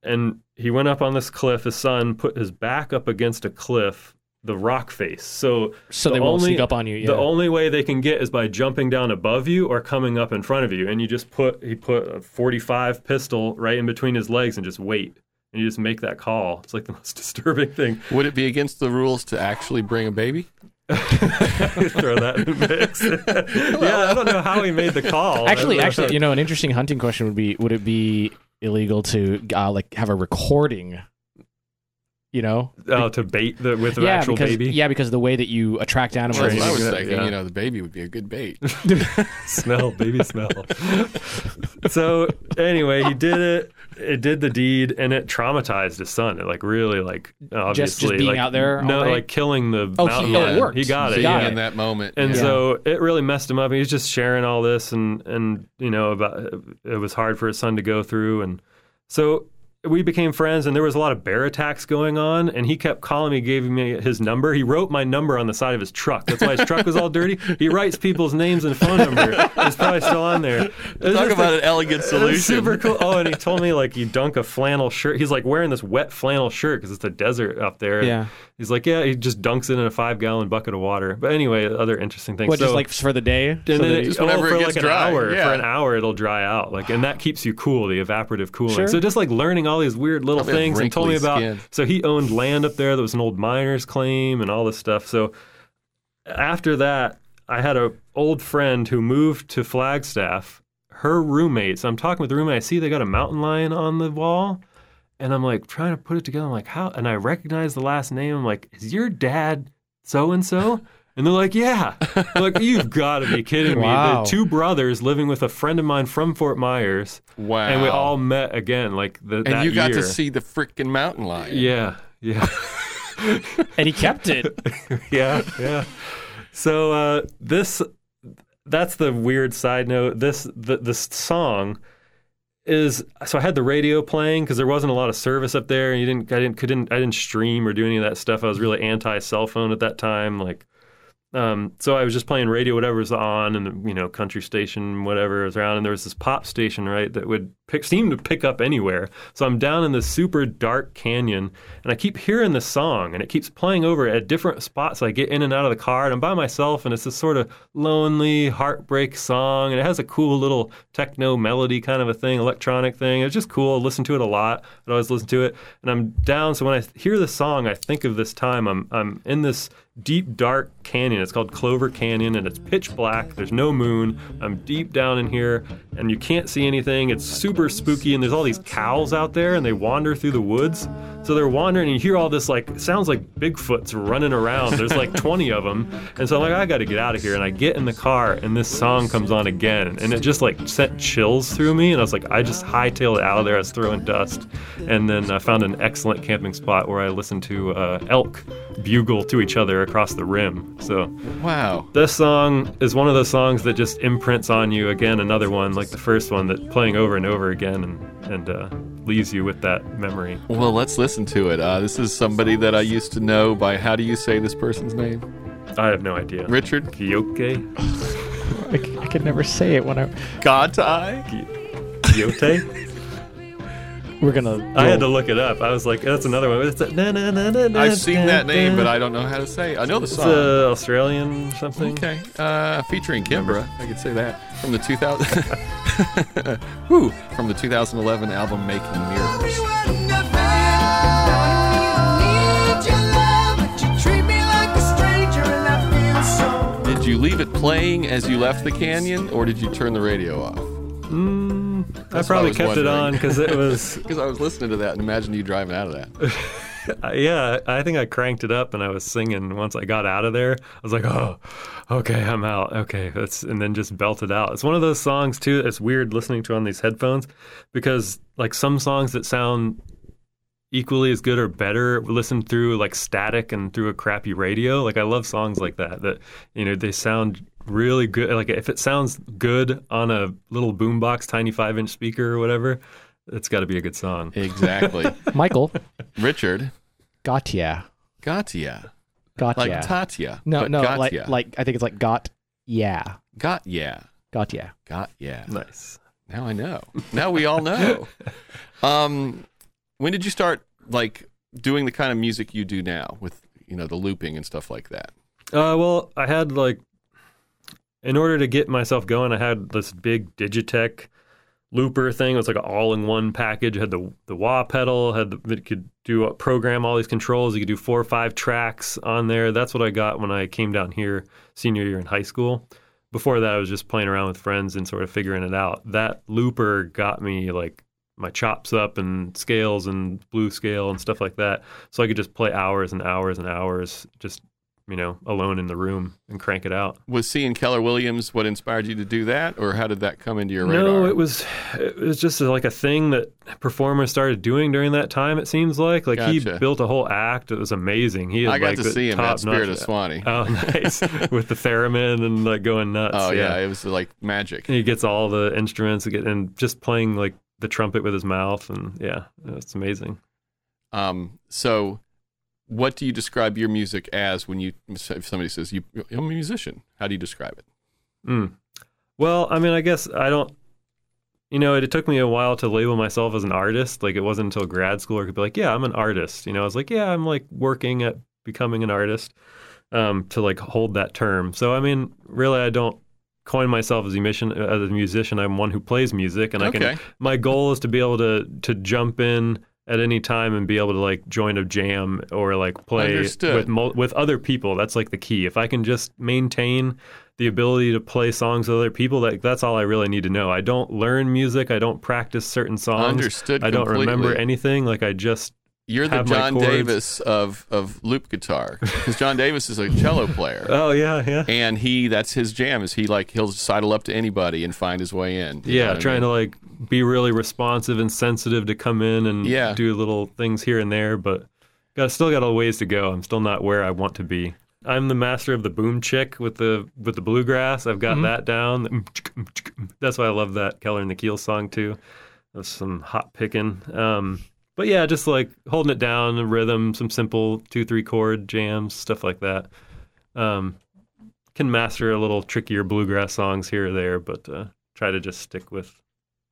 And he went up on this cliff. His son put his back up against a cliff, the rock face. So So the they won't only- sneak up on you. Yeah. the only way they can get is by jumping down above you or coming up in front of you. And you just put he put a 45 pistol right in between his legs and just wait. And you just make that call. It's like the most disturbing thing. Would it be against the rules to actually bring a baby? Throw that in the mix. yeah, I don't know how he made the call. actually, actually, you know, an interesting hunting question would be: Would it be illegal to uh, like have a recording? You know, oh, to bait the with the yeah, actual because baby. yeah, because the way that you attract animals. That's what I was thinking. yeah. You know, the baby would be a good bait. smell, baby smell. so anyway, he did it. It did the deed, and it traumatized his son. It like really like obviously being like, out there No, night? like killing the Oh, he- mountain oh, it worked. He got it. He got yeah. in that moment. And yeah. so it really messed him up. He was just sharing all this, and and you know about it was hard for his son to go through, and so we became friends. And there was a lot of bear attacks going on, and he kept calling me, giving me his number. He wrote my number on the side of his truck. That's why his truck was all dirty. He writes people's names and phone number. It's probably still on there. It was Talk about a- an elegant solution. super cool. Oh, and he told me like you dunk a flannel shirt. He's like wearing this wet flannel shirt because it's a desert up there. Yeah. He's like, yeah, he just dunks it in a five gallon bucket of water. But anyway, other interesting things. What, so, just like for the day? and So then it, Just oh, whenever oh, it for gets like an dry, hour, yeah. for an hour it'll dry out. Like, and that keeps you cool, the evaporative cooling. Sure. So just like learning all these weird little Probably things, and told me about. skin. So he owned land up there that was an old miner's claim and all this stuff. So after that, I had an old friend who moved to Flagstaff. Her roommates. I'm talking with the roommate. I see they got a mountain lion on the wall, and I'm like trying to put it together. I'm like, how? And I recognize the last name. I'm like, is your dad so and so? And they're like, yeah. I'm like, you've got to be kidding me. Wow. The two brothers living with a friend of mine from Fort Myers, wow. and we all met again. Like the, and that you got year. to see the freaking mountain lion. Yeah, yeah. and he kept it. yeah, yeah. So uh, this that's the weird side note. This the this song is so I had the radio playing because there wasn't a lot of service up there, and you didn't I didn't couldn't I didn't stream or do any of that stuff. I was really anti cell phone at that time, like. Um, so I was just playing radio, whatever was on, and you know, country station, whatever was around, and there was this pop station, right, that would pick, seem to pick up anywhere. So I'm down in this super dark canyon, and I keep hearing the song, and it keeps playing over at different spots. I get in and out of the car, and I'm by myself, and it's this sort of lonely heartbreak song, and it has a cool little techno melody kind of a thing, electronic thing. It's just cool. I listen to it a lot. I always listen to it, and I'm down. So when I hear the song, I think of this time. I'm I'm in this deep dark canyon. It's called Clover Canyon, and it's pitch black. There's no moon. I'm deep down in here, and you can't see anything. It's super spooky, and there's all these cows out there, and they wander through the woods. So they're wandering, and you hear all this like sounds like Bigfoot's running around. There's like 20 of them, and so I'm like, I got to get out of here. And I get in the car, and this song comes on again, and it just like sent chills through me. And I was like, I just hightailed it out of there. I was throwing dust, and then I found an excellent camping spot where I listened to uh, elk bugle to each other across the rim. So Wow. this song is one of those songs that just imprints on you again. Another one like the first one that playing over and over again and and uh, leaves you with that memory. Well, let's listen to it. Uh, this is somebody that I used to know by how do you say this person's name? I have no idea. Richard Kyoke, I could never say it when I. Gatai? Kyote. We're gonna. I had to look it up. I was like, that's another one. It's a, na, na, na, na, na, I've seen that name, na. but I don't know how to say. it. I know the song. It's song. uh, Australian or something. Okay, uh, featuring Kimbra, I could say that from the 2000. Woo, from the 2011 album Making Mirrors. Did you leave it playing as you left the canyon, or did you turn the radio off? Mm, I That's I probably was kept it on because it was, Because I was listening to that and imagined you driving out of that. yeah, I think I cranked it up and I was singing. Once I got out of there, I was like, oh, okay, I'm out. Okay, that's and then just belted out. It's one of those songs too. It's weird listening to on these headphones because like some songs that sound equally as good or better listened through like static and through a crappy radio. Like I love songs like that that you know they sound really good. Like if it sounds good on a little boombox, tiny five inch speaker or whatever, it's got to be a good song. Exactly. Michael. Richard, Gotya. Gotya. Gotya. Like Tatya. no, but no, Gotya. like like I think it's like got yeah. Got yeah. Gotya. Got yeah. Nice. Now I know. Now we all know. um, when did you start like doing the kind of music you do now with you know the looping and stuff like that? Uh, well, I had like, in order to get myself going, I had this big Digitech looper thing. It was like an all-in-one package. It had the the wah pedal, had the, it could do uh, program all these controls. You could do four or five tracks on there. That's what I got when I came down here senior year in high school. Before that, I was just playing around with friends and sort of figuring it out. That looper got me like my chops up and scales and blue scale and stuff like that. So I could just play hours and hours and hours, just you know, alone in the room and crank it out. Was seeing Keller Williams what inspired you to do that, or how did that come into your radar? No, it was it was just like a thing that performers started doing during that time. It seems like like he built a whole act. It was amazing. He had I got like to see him at Spirit top-notch- of Suwannee. Oh, nice with the theremin and like going nuts. oh yeah. it was like magic. And he gets all the instruments again and just playing like the trumpet with his mouth and yeah, it's amazing. Um, so, what do you describe your music as when you if somebody says you, I'm a musician? How do you describe it? Mm. Well, I mean, I guess I don't. You know, it, it took me a while to label myself as an artist. Like, it wasn't until grad school where I could be like, "Yeah, I'm an artist." You know, I was like, "Yeah, I'm like working at becoming an artist." Um, to like hold that term. So, I mean, really, I don't coin myself as a musician. As a musician, I'm one who plays music, and I can. My goal is to be able to to jump in at any time and be able to like join a jam or like play Understood. with mul- with other people. That's like the key. If I can just maintain the ability to play songs with other people, that that's all I really need to know. I don't learn music. I don't practice certain songs. Understood I don't remember anything. Like I just You're the John. Davis of of loop guitar because John Davis is a cello player. oh yeah yeah and he that's his jam is he like he'll sidle up to anybody and find his way in yeah what I trying mean? to like be really responsive and sensitive to come in and Yeah. do little things here and there, but got still got a ways to go. I'm still not where I want to be. I'm the master of the boom chick with the with the bluegrass. I've got that down. That's why I love that Keller and the Keels song too. That's some hot picking. Um, but yeah, just like holding it down, the rhythm, some simple two three chord jams, stuff like that. Um, can master a little trickier bluegrass songs here or there, but uh, try to just stick with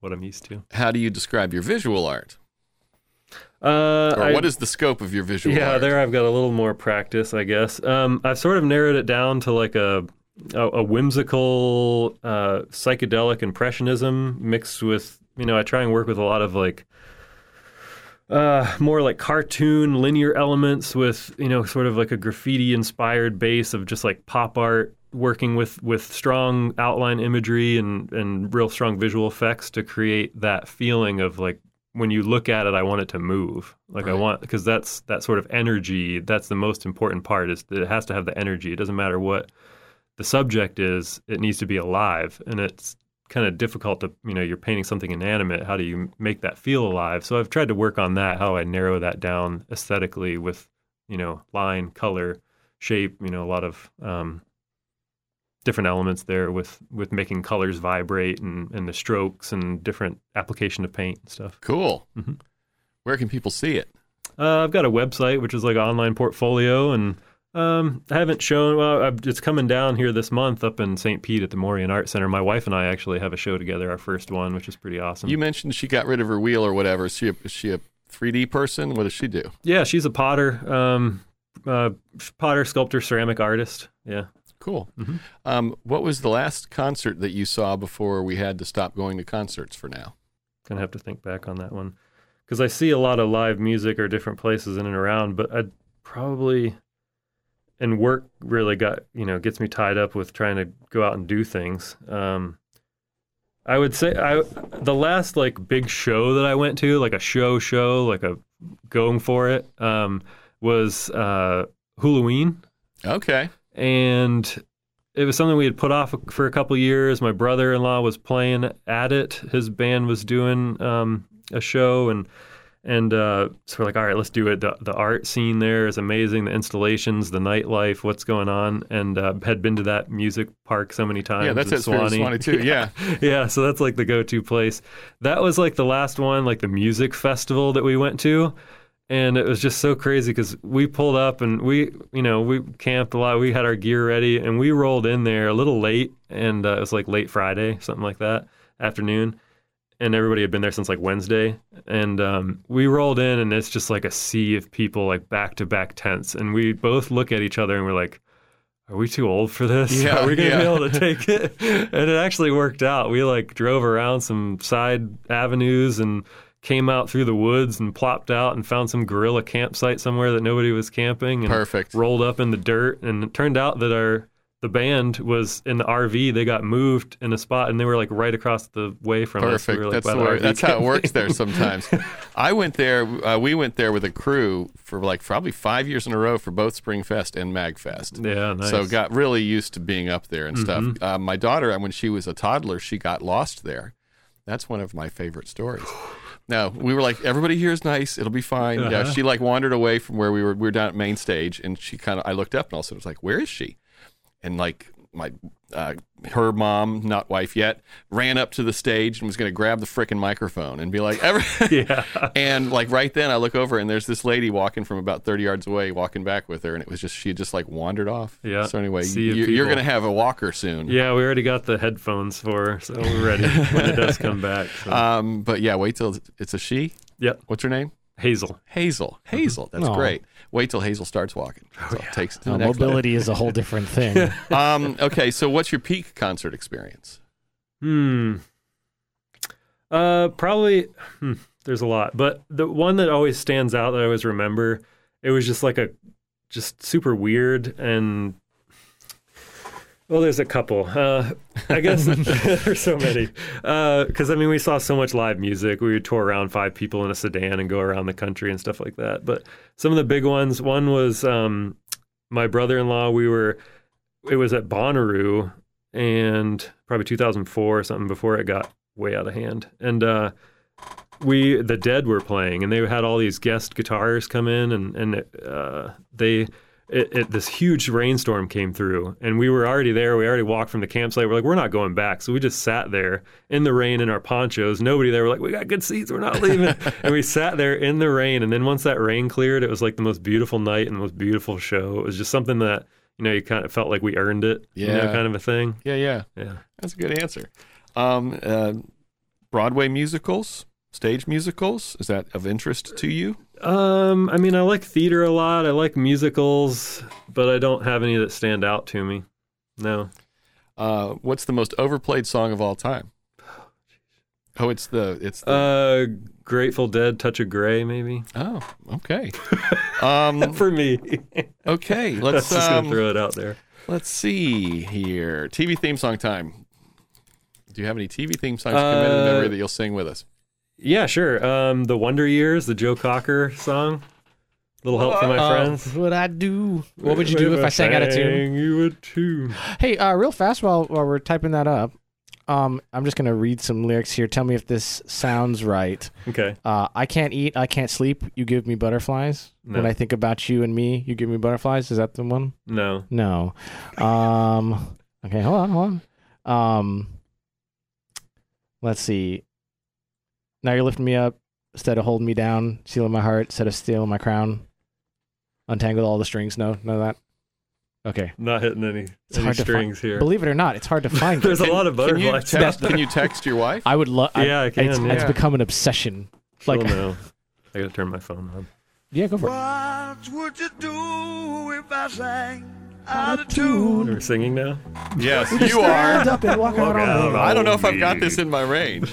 what I'm used to. how do you describe your visual art Uh, or I- what is the scope of your visual yeah, art there I've got a little more practice, I guess. Um, I've sort of narrowed it down to like a a, a whimsical uh, psychedelic impressionism mixed with you know I try and work with a lot of like uh, more like cartoon linear elements with you know sort of like a graffiti inspired base of just like pop art working with with strong outline imagery and and real strong visual effects to create that feeling of like when you look at it I want it to move. Like I want because that's that sort of energy that's the most important part is that it has to have the energy. It doesn't matter what the subject is it needs to be alive. And it's kind of difficult to you know you're painting something inanimate how do you make that feel alive? So i've tried to work on that how i narrow that down aesthetically with you know line color shape you know a lot of um, different elements there with with making colors vibrate and and the strokes and different application of paint and stuff. Cool. Mhm. where can people see it? Uh, I've got a website which is like an online portfolio, and Um, I haven't shown. Well, I'm- it's coming down here this month up in St. Pete at the Morean Art Center. My wife and I actually have a show together, our first one, which is pretty awesome. You mentioned she got rid of her wheel or whatever. Is she a, is she a 3D person? What does she do? yeah, she's a potter, um, uh, potter, sculptor, ceramic artist. Yeah. Cool. Mhm. Um, what was the last concert that you saw before we had to stop going to concerts for now? Gonna have to think back on that one because I see a lot of live music or different places in and around, but I probably and work really got you know gets me tied up with trying to go out and do things. Um, I would say I the last like big show that I went to, like a show show, like a going for it, um, was uh, Halloween Okay. and it was something we had put off for a couple years. My brother-in-law was playing at it. His band was doing um, a show, and and uh, so we're like, all right, let's do it. The, the art scene there is amazing. The installations, the nightlife, what's going on, and uh, had been to that music park so many times. yeah, that's at of Suwannee too. Yeah. yeah, so that's like the go-to place. That was like the last one, like the music festival that we went to, and it was just so crazy because we pulled up and we, you know, we camped a lot. We had our gear ready, and we rolled in there a little late, and uh, it was like late Friday, something like that, afternoon. And everybody had been there since like Wednesday, and um, we rolled in, and it's just like a sea of people, like back to back tents, and we both look at each other, and we're like, are we too old for this? Yeah, Are we gonna yeah. be able to take it? And it actually worked out. We like drove around some side avenues and came out through the woods and plopped out and found some guerrilla campsite somewhere that nobody was camping and Perfect. rolled up in the dirt and it turned out that our the band was in the RV. They got moved in a spot and they were like right across the way from us. We Perfect. were, like, that's by the the way, RV that's how it works there sometimes. I went there. Uh, we went there with a crew for like probably five years in a row for both Springfest and Magfest. Yeah, nice. So got really used to being up there and stuff. Mhm. Uh, my daughter, when she was a toddler, she got lost there. That's one of my favorite stories. No, we were like, everybody here is nice. It'll be fine. Yeah, Uh-huh. she like wandered away from where we were. We were down at main stage, and she kind of. I looked up, and all of a sudden, it was like, where is she? And like my uh, her mom, not wife yet, ran up to the stage and was going to grab the frickin' microphone and be like, "Ever?" yeah. and like right then, I look over and there's this lady walking from about 30 yards away, walking back with her, and it was just she just like wandered off. Yeah. So anyway, Sea you, you're going to have a walker soon. Yeah, we already got the headphones for her, so we're ready when it does come back. So. Um, but yeah, wait till it's a she. yep, What's her name? Hazel. Hazel. Hazel. That's Aw. great. Wait till Hazel starts walking. So it takes it to Uh, the next mobility is a whole different thing. Um, okay, so what's your peak concert experience? Hmm. Uh, probably. Hmm, there's a lot, but the one that always stands out that I always remember, it was just like a, just super weird and. Well, there's a couple. Uh, I guess there's so many. Because I mean, we saw so much live music. We would tour around five people in a sedan and go around the country and stuff like that. But some of the big ones. One was um, my brother-in-law. We were. It was at Bonnaroo and probably 2004 or something before it got way out of hand. And uh, we, the Dead, were playing, and they had all these guest guitarists come in, and and uh, they. It, it, this huge rainstorm came through, and we were already there. We already walked from the campsite. We're like, we're not going back. So we just sat there in the rain in our ponchos. Nobody there. We're like, we got good seats. We're not leaving. and we sat there in the rain. And then once that rain cleared, it was like the most beautiful night and the most beautiful show. It was just something that you know you kind of felt like we earned it. you know, Yeah. kind of a thing. Yeah, yeah. Yeah. That's a good answer. Um, uh, Broadway musicals, stage musicals, is that of interest to you? Um, I mean, I like theater a lot. I like musicals, but I don't have any that stand out to me. No. Uh, what's the most overplayed song of all time? Oh, it's the it's the, Uh, Grateful Dead, Touch of Grey, maybe. oh okay um For me, okay let's just um, throw it out there. let's see here TV theme song time. Do you have any TV theme songs committed to Uh, memory that you'll sing with us? Yeah, sure. Um, the Wonder Years, the Joe Cocker song. Little help from my Uh, friends. What would I do? What would you do if I sang out of tune? Sang You a tune. Hey, uh, real fast while while we're typing that up, um, I'm just gonna read some lyrics here. Tell me if this sounds right. Okay. Uh, I can't eat, I can't sleep. You give me butterflies. No. When I think about you and me, you give me butterflies. Is that the one? No. No. Um. Okay. Hold on. Hold on. Um. Let's see. Now you're lifting me up instead of holding me down, sealing my heart instead of stealing my crown. Untangled all the strings. No, none of that. Okay. Not hitting any, It's any hard to strings find. here. Believe it or not, it's hard to find. There's a lot of Can you, butterflies. text, can you text your wife? I would love. Yeah, I can, It's, it's become an obsession. She'll Like, know. I gotta turn my phone on. yeah, go for it. What would you do if I sang out of tune? We're singing now. Yes, you are. up and walk out on I don't know if I've got this in my range.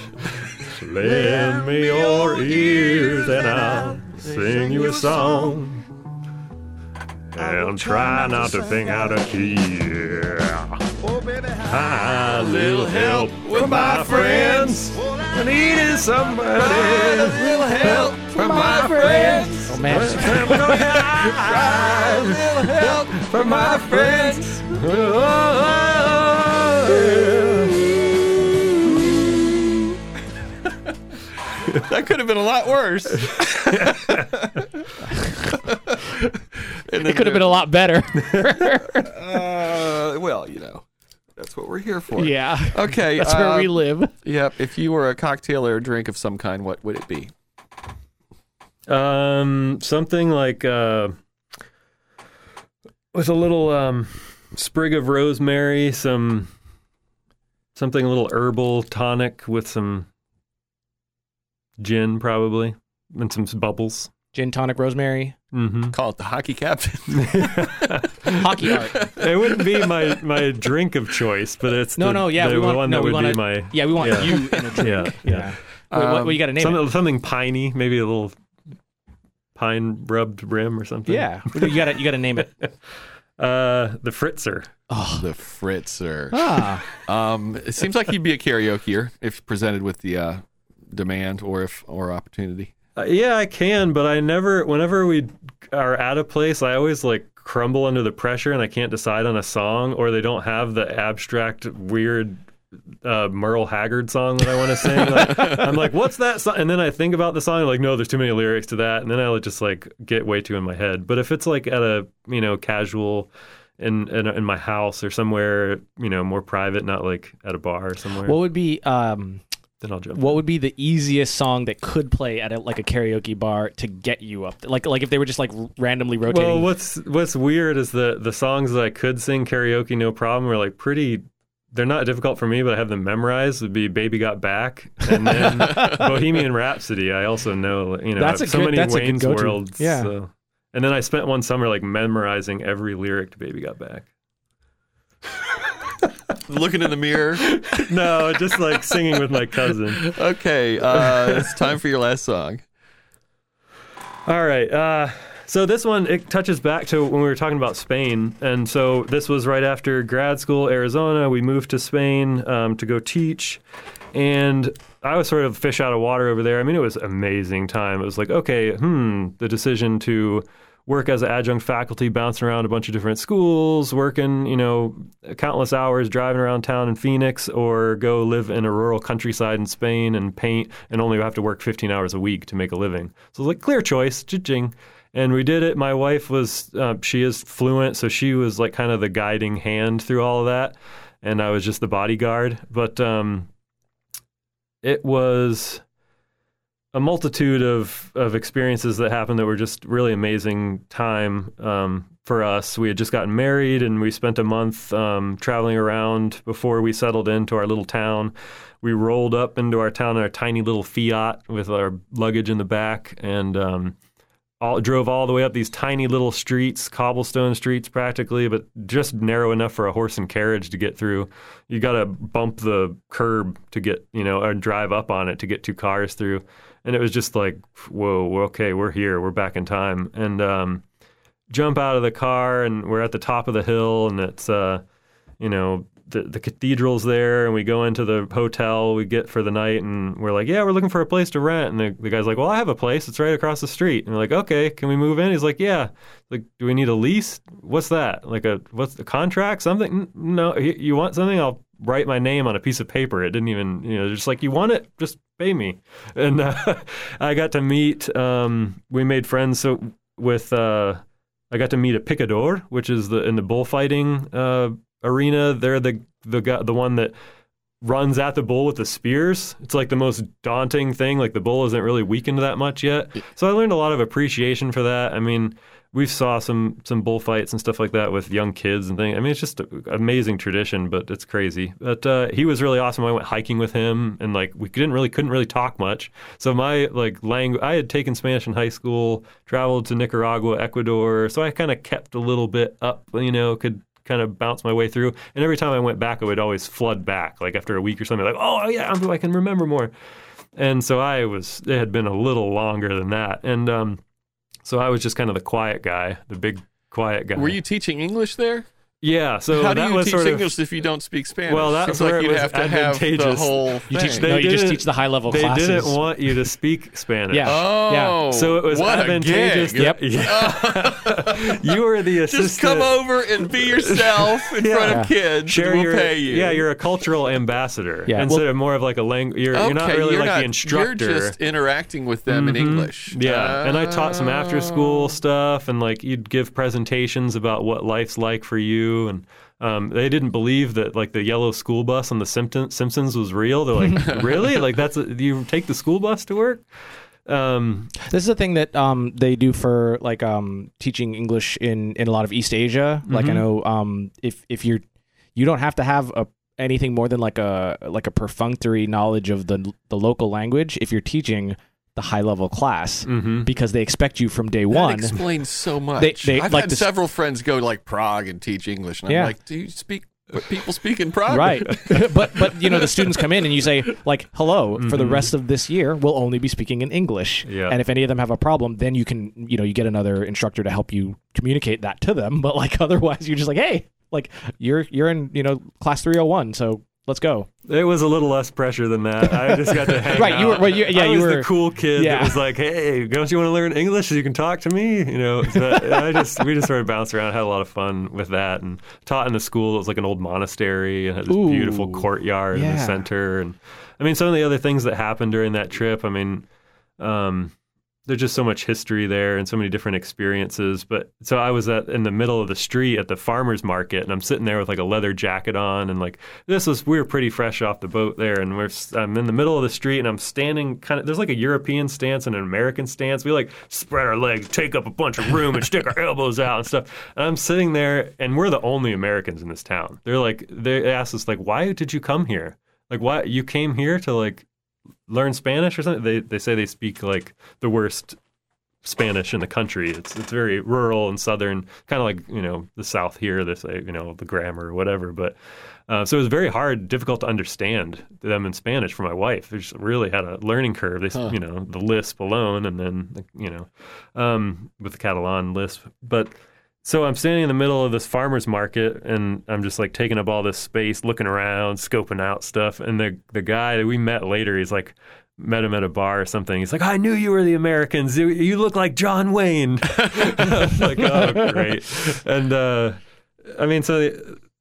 Lend me your ears and I'll sing you a song. And try not to think out of key. Yeah. Oh, baby, how A little help from my friends. I needed somebody. A little help from my friends. Oh man, A little help from my friends. That could have been a lot worse. and it could have been a lot better. Uh, well, you know, that's what we're here for. yeah, Okay. that's where uh, we live. Yep. If you were a cocktail or a drink of some kind, what would it be? Um, something like uh, with a little um, sprig of rosemary, some something a little herbal tonic with some gin, probably, and some bubbles. Gin tonic, rosemary, Mm-hmm. Call it the hockey captain. hockey art. it wouldn't be my, my drink of choice, but it's No, the, no, yeah, the we want- one no, that we would wanna- be my Yeah, we want Yeah. you in a drink. yeah yeah. Wait, what, what you got to name something, it? something piney, maybe a little pine rubbed rim or something. Yeah, you got to you got to name it. Uh, the Fritzer. Oh. The Fritzer. Ah, Um, it seems like he'd be a karaokeer if presented with the uh, demand or if or opportunity. Uh, yeah, I can, but I never. Whenever we are at a place, I always like crumble under the pressure, and I can't decide on a song, or they don't have the abstract, weird uh, Merle Haggard song that I want to sing. Like, I'm like, what's that song? And then I think about the song, like, no, there's too many lyrics to that, and then I'll just like get way too in my head. But if it's like at a you know casual. In, in in my house or somewhere you know more private, not like at a bar or somewhere. what would be um then I'll jump. what would be the easiest song that could play at a, like a karaoke bar to get you up? Like like if they were just like randomly rotating. Well, what's what's weird is the the songs that I could sing karaoke no problem are like pretty. They're not difficult for me, but I have them memorized. Would be "Baby Got Back" and then "Bohemian Rhapsody." I also know, you know, That's a so good- many that's a good Wayne's go-to. Worlds. Yeah. so- And then I spent one summer like memorizing every lyric to "Baby Got Back." Looking in the mirror. No, just like singing with my cousin. Okay, uh, it's time for your last song. All right. Uh, so this one it touches back to when we were talking about Spain, and so this was right after grad school, Arizona. We moved to Spain um, to go teach, and I was sort of fish out of water over there. I mean, it was amazing time. It was like, okay, hmm, the decision to work as an adjunct faculty, bouncing around a bunch of different schools, working, you know, countless hours driving around town in Phoenix, or go live in a rural countryside in Spain and paint, and only have to work 15 hours a week to make a living. So it was like clear choice, ching. And we did it. My wife was, uh, she is fluent, so she was like kind of the guiding hand through all of that, and I was just the bodyguard. But um, it was a multitude of of experiences that happened that were just really amazing time um, for us. We had just gotten married, and we spent a month um, traveling around before we settled into our little town. We rolled up into our town in our tiny little Fiat with our luggage in the back, and um, all, drove all the way up these tiny little streets, cobblestone streets practically, but just narrow enough for a horse and carriage to get through. You got to bump the curb to get, you know, or drive up on it to get two cars through. And it was just like, whoa, okay, we're here, we're back in time. And um, jump out of the car, and we're at the top of the hill, and it's, uh, you know, the, the cathedral's there and we go into the hotel we get for the night and we're like yeah we're looking for a place to rent. And the, the guy's like well i have a place. It's right across the street. And we're like okay can we move in? He's like yeah. Like do we need a lease? What's that? Like a what's a contract? Something? No. You, you want something? I'll write my name on a piece of paper. It didn't even you know just like you want it? Just pay me and uh, i got to meet um, we made friends so with uh, i got to meet a picador which is the in the bullfighting uh, arena. They're the the guy, the one that runs at the bull with the spears. It's like the most daunting thing. Like the bull isn't really weakened that much yet. So I learned a lot of appreciation for that. I mean, we saw some some bullfights and stuff like that with young kids and things. I mean, it's just an amazing tradition, but it's crazy. But uh, he was really awesome. I went hiking with him, and like we didn't really couldn't really talk much. So my like language, I had taken Spanish in high school, traveled to Nicaragua, Ecuador, so I kind of kept a little bit up. You know, could kind of bounce my way through. And every time I went back, I would always flood back. Like after a week or something, like oh yeah, I can remember more. And so I was. It had been a little longer than that, and um, so I was just kind of the quiet guy, the big quiet guy. Were you teaching English there? Yeah. So How do that you was teach sort of English if you don't speak Spanish? Well, that's like you'd have to have the advantageous. whole You teach thing. They no, you just teach the high level they classes. didn't want you to speak Spanish. Yeah. Oh, So it was what advantageous. A gig. that- Yeah. you were the assistant. Just come over and be yourself in Yeah. front of kids. Share and we'll your, pay you. Yeah, you're a cultural ambassador Yeah. instead Well- of more of like a language. You're, you're not Okay, really you're like not- the instructor. You're just interacting with them in Mhm. English. Yeah, and I taught some after Oh. school stuff, and like you'd give presentations about what life's like for you, and um, they didn't believe that like the yellow school bus on the Simpson- Simpsons was real. They're like, really? Like that's a, you take the school bus to work? Um, This is a thing that um, they do for like um, teaching English in, in a lot of East Asia. Like I Mhm. know um, if if you're you don't have to have a anything more than like a like a perfunctory knowledge of the the local language if you're teaching the high level class mhm. because they expect you from day That one. explains so much. They- they- I've like had this- several friends go to like Prague and teach English, and Yeah. I'm like, do you speak what people speak in Prague? Right, but but you know the students come in and you say like, "Hello, for the Mhm. rest of this year, we'll only be speaking in English." Yeah. And if any of them have a problem, then you can you know you get another instructor to help you communicate that to them. But like otherwise, you're just like, "Hey, like you're you're in you know class 301, so let's go." It was a little less pressure than that. I just got to hang Right, out. you were- well, you- yeah, I you was were- the cool kid yeah. that was like, "Hey, don't you want to learn English so you can talk to me?" You know, so I just we just sort of bounced around, had a lot of fun with that, and taught in the school. It was like an old monastery and had this Ooh, beautiful courtyard in the yeah. center. And I mean, some of the other things that happened during that trip. I mean, um, there's just so much history there and so many different experiences. But so I was at in the middle of the street at the farmers market, and I'm sitting there with like a leather jacket on, and like this was we were pretty fresh off the boat there, and we're I'm in the middle of the street, and I'm standing kind of there's like a European stance and an American stance. We like spread our legs, take up a bunch of room, and stick our elbows out and stuff. And I'm sitting there, and we're the only Americans in this town. They're like they asked us like, why did you come here? Like why you came here to like learn Spanish or something. They they say they speak like the worst Spanish in the country. It's it's very rural and southern, kind of like you know the South here. They say you know the grammar or whatever. But uh, so it was very hard, difficult to understand them in Spanish for my wife. They just really had a learning curve. They Huh. you know the lisp alone, and then you know um, with the Catalan lisp, but. So I'm standing in the middle of this farmer's market and I'm just like taking up all this space, looking around, scoping out stuff. And the the guy that we met later, he's like, met him at a bar or something. He's like, I knew you were the Americans. You, you look like John Wayne. Like, oh, great. And uh, I mean, so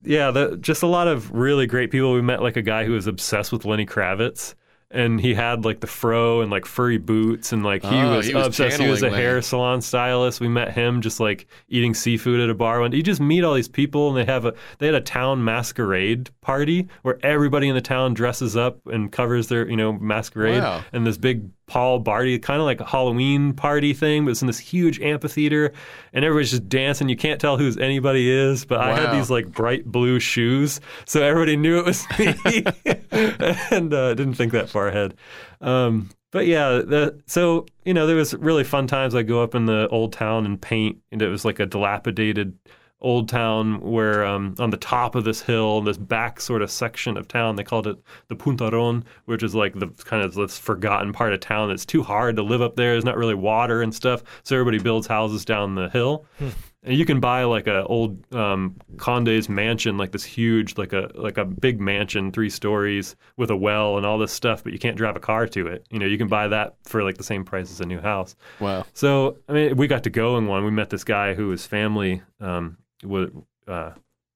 yeah, the, just a lot of really great people. We met like a guy who was obsessed with Lenny Kravitz. And he had like the fro and like furry boots, and like he, Oh, was, he was obsessed. He was a channeling hair salon stylist. We met him just like eating seafood at a bar. One, you just meet all these people, and they have a they had a town masquerade party where everybody in the town dresses up and covers their you know masquerade, Wow. and this big Paul Barty kind of like a Halloween party thing, but it's in this huge amphitheater, and everybody's just dancing. You can't tell who's anybody is, but I had these like bright blue shoes, so everybody knew it was me, and uh, didn't think that far ahead. Um, but yeah, the, so you know, there was really fun times. I go up in the old town and paint, and it was like a dilapidated old town where um, on the top of this hill, this back sort of section of town, they called it the Puntaron, which is like the kind of this forgotten part of town that's too hard to live up there. There's not really water and stuff, so everybody builds houses down the hill. And you can buy like a old um, Conde's mansion, like this huge, like a like a big mansion, three stories with a well and all this stuff, but you can't drive a car to it. You know, you can buy that for like the same price as a new house. Wow. So I mean, we got to go in one. We met this guy who his family um, was, uh,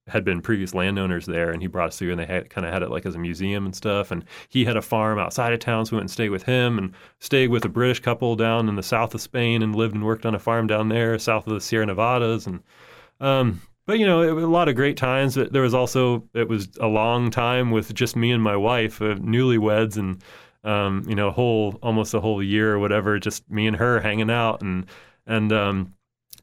had been previous landowners there, and he brought us through, and they had, kind of had it like as a museum and stuff. And he had a farm outside of town, so we went and stayed with him, and stayed with a British couple down in the south of Spain, and lived and worked on a farm down there, south of the Sierra Nevadas, and. Um, but you know, a lot of great times. But there was also it was a long time with just me and my wife, uh, newlyweds, and um, you know, a whole almost a whole year or whatever, just me and her hanging out, and and um,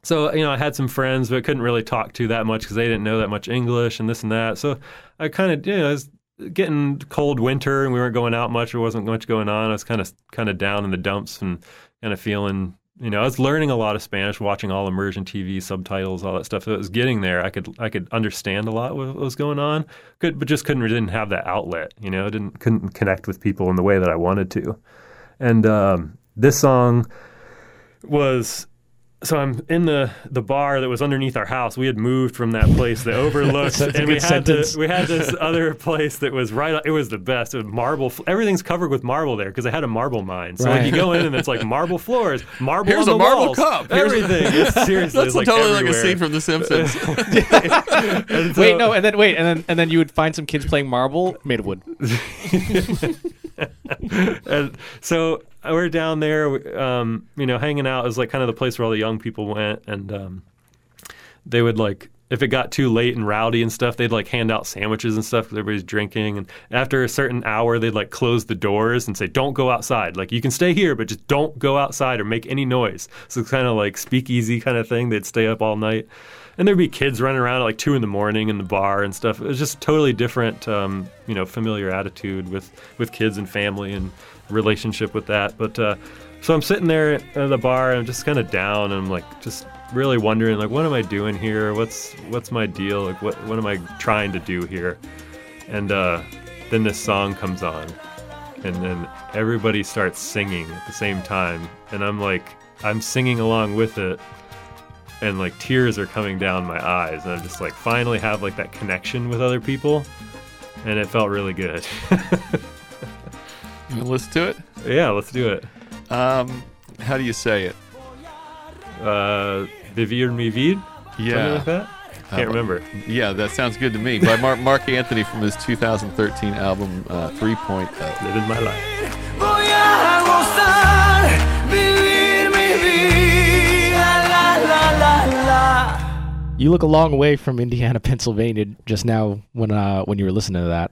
so you know, I had some friends, but couldn't really talk to that much because they didn't know that much English and this and that. So I kind of, you know, it was getting cold winter, and we weren't going out much. There wasn't much going on. I was kind of kind of down in the dumps and kind of feeling. You know, I was learning a lot of Spanish, watching all immersion TV subtitles, all that stuff. So it was getting there. I could I could understand a lot what was going on, could but just couldn't didn't have that outlet. You know, didn't couldn't connect with people in the way that I wanted to. And um, this song was so I'm in the the bar that was underneath our house. We had moved from that place that overlooked, That's a and we good had sentence. the, we had this other place that was right. It was the best. It was marble. Everything's covered with marble there because they had a marble mine. So like you go in and it's like marble floors, marble Here's on a the marble walls, cup. Here's a- everything. It's seriously, That's it's like totally everywhere. like a scene from The Simpsons. And so- Wait, no, and then wait, and then and then you would find some kids playing marble made of wood. and so we're down there, um, you know, hanging out. Was like kind of the place where all the young people went, and um, they would like if it got too late and rowdy and stuff, they'd like hand out sandwiches and stuff because everybody's drinking. And after a certain hour, they'd like close the doors and say, "Don't go outside. Like you can stay here, but just don't go outside or make any noise." So it's kind of like speakeasy kind of thing. They'd stay up all night. And there'd be kids running around at like two in the morning in the bar and stuff. It was just totally different, um, you know, familiar attitude with, with kids and family and relationship with that. But uh, so I'm sitting there at the bar and I'm just kind of down and I'm like just really wondering like what am I doing here? What's what's my deal? Like what what am I trying to do here? And uh, then this song comes on and then everybody starts singing at the same time and I'm like I'm singing along with it and like tears are coming down my eyes and I'm just like finally have like that connection with other people and it felt really good. You wanna listen to it? yeah, let's do it. Um, how do you say it? Uh Vivir mi vid? Something like that? Can't Uh, remember. Yeah, that sounds good to me. By Marc, Marc Anthony from his 2013 album uh, 3.0. Living my life. Voy a gozar, vivir mi vida, la la la la. You look a long way from Indiana, Pennsylvania just now when uh when you were listening to that.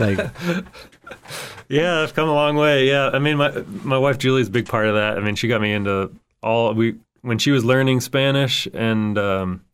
Like Yeah, I've come a long way. Yeah, I mean, my my wife Julie's a big part of that. I mean, she got me into all we when she was learning Spanish, and um,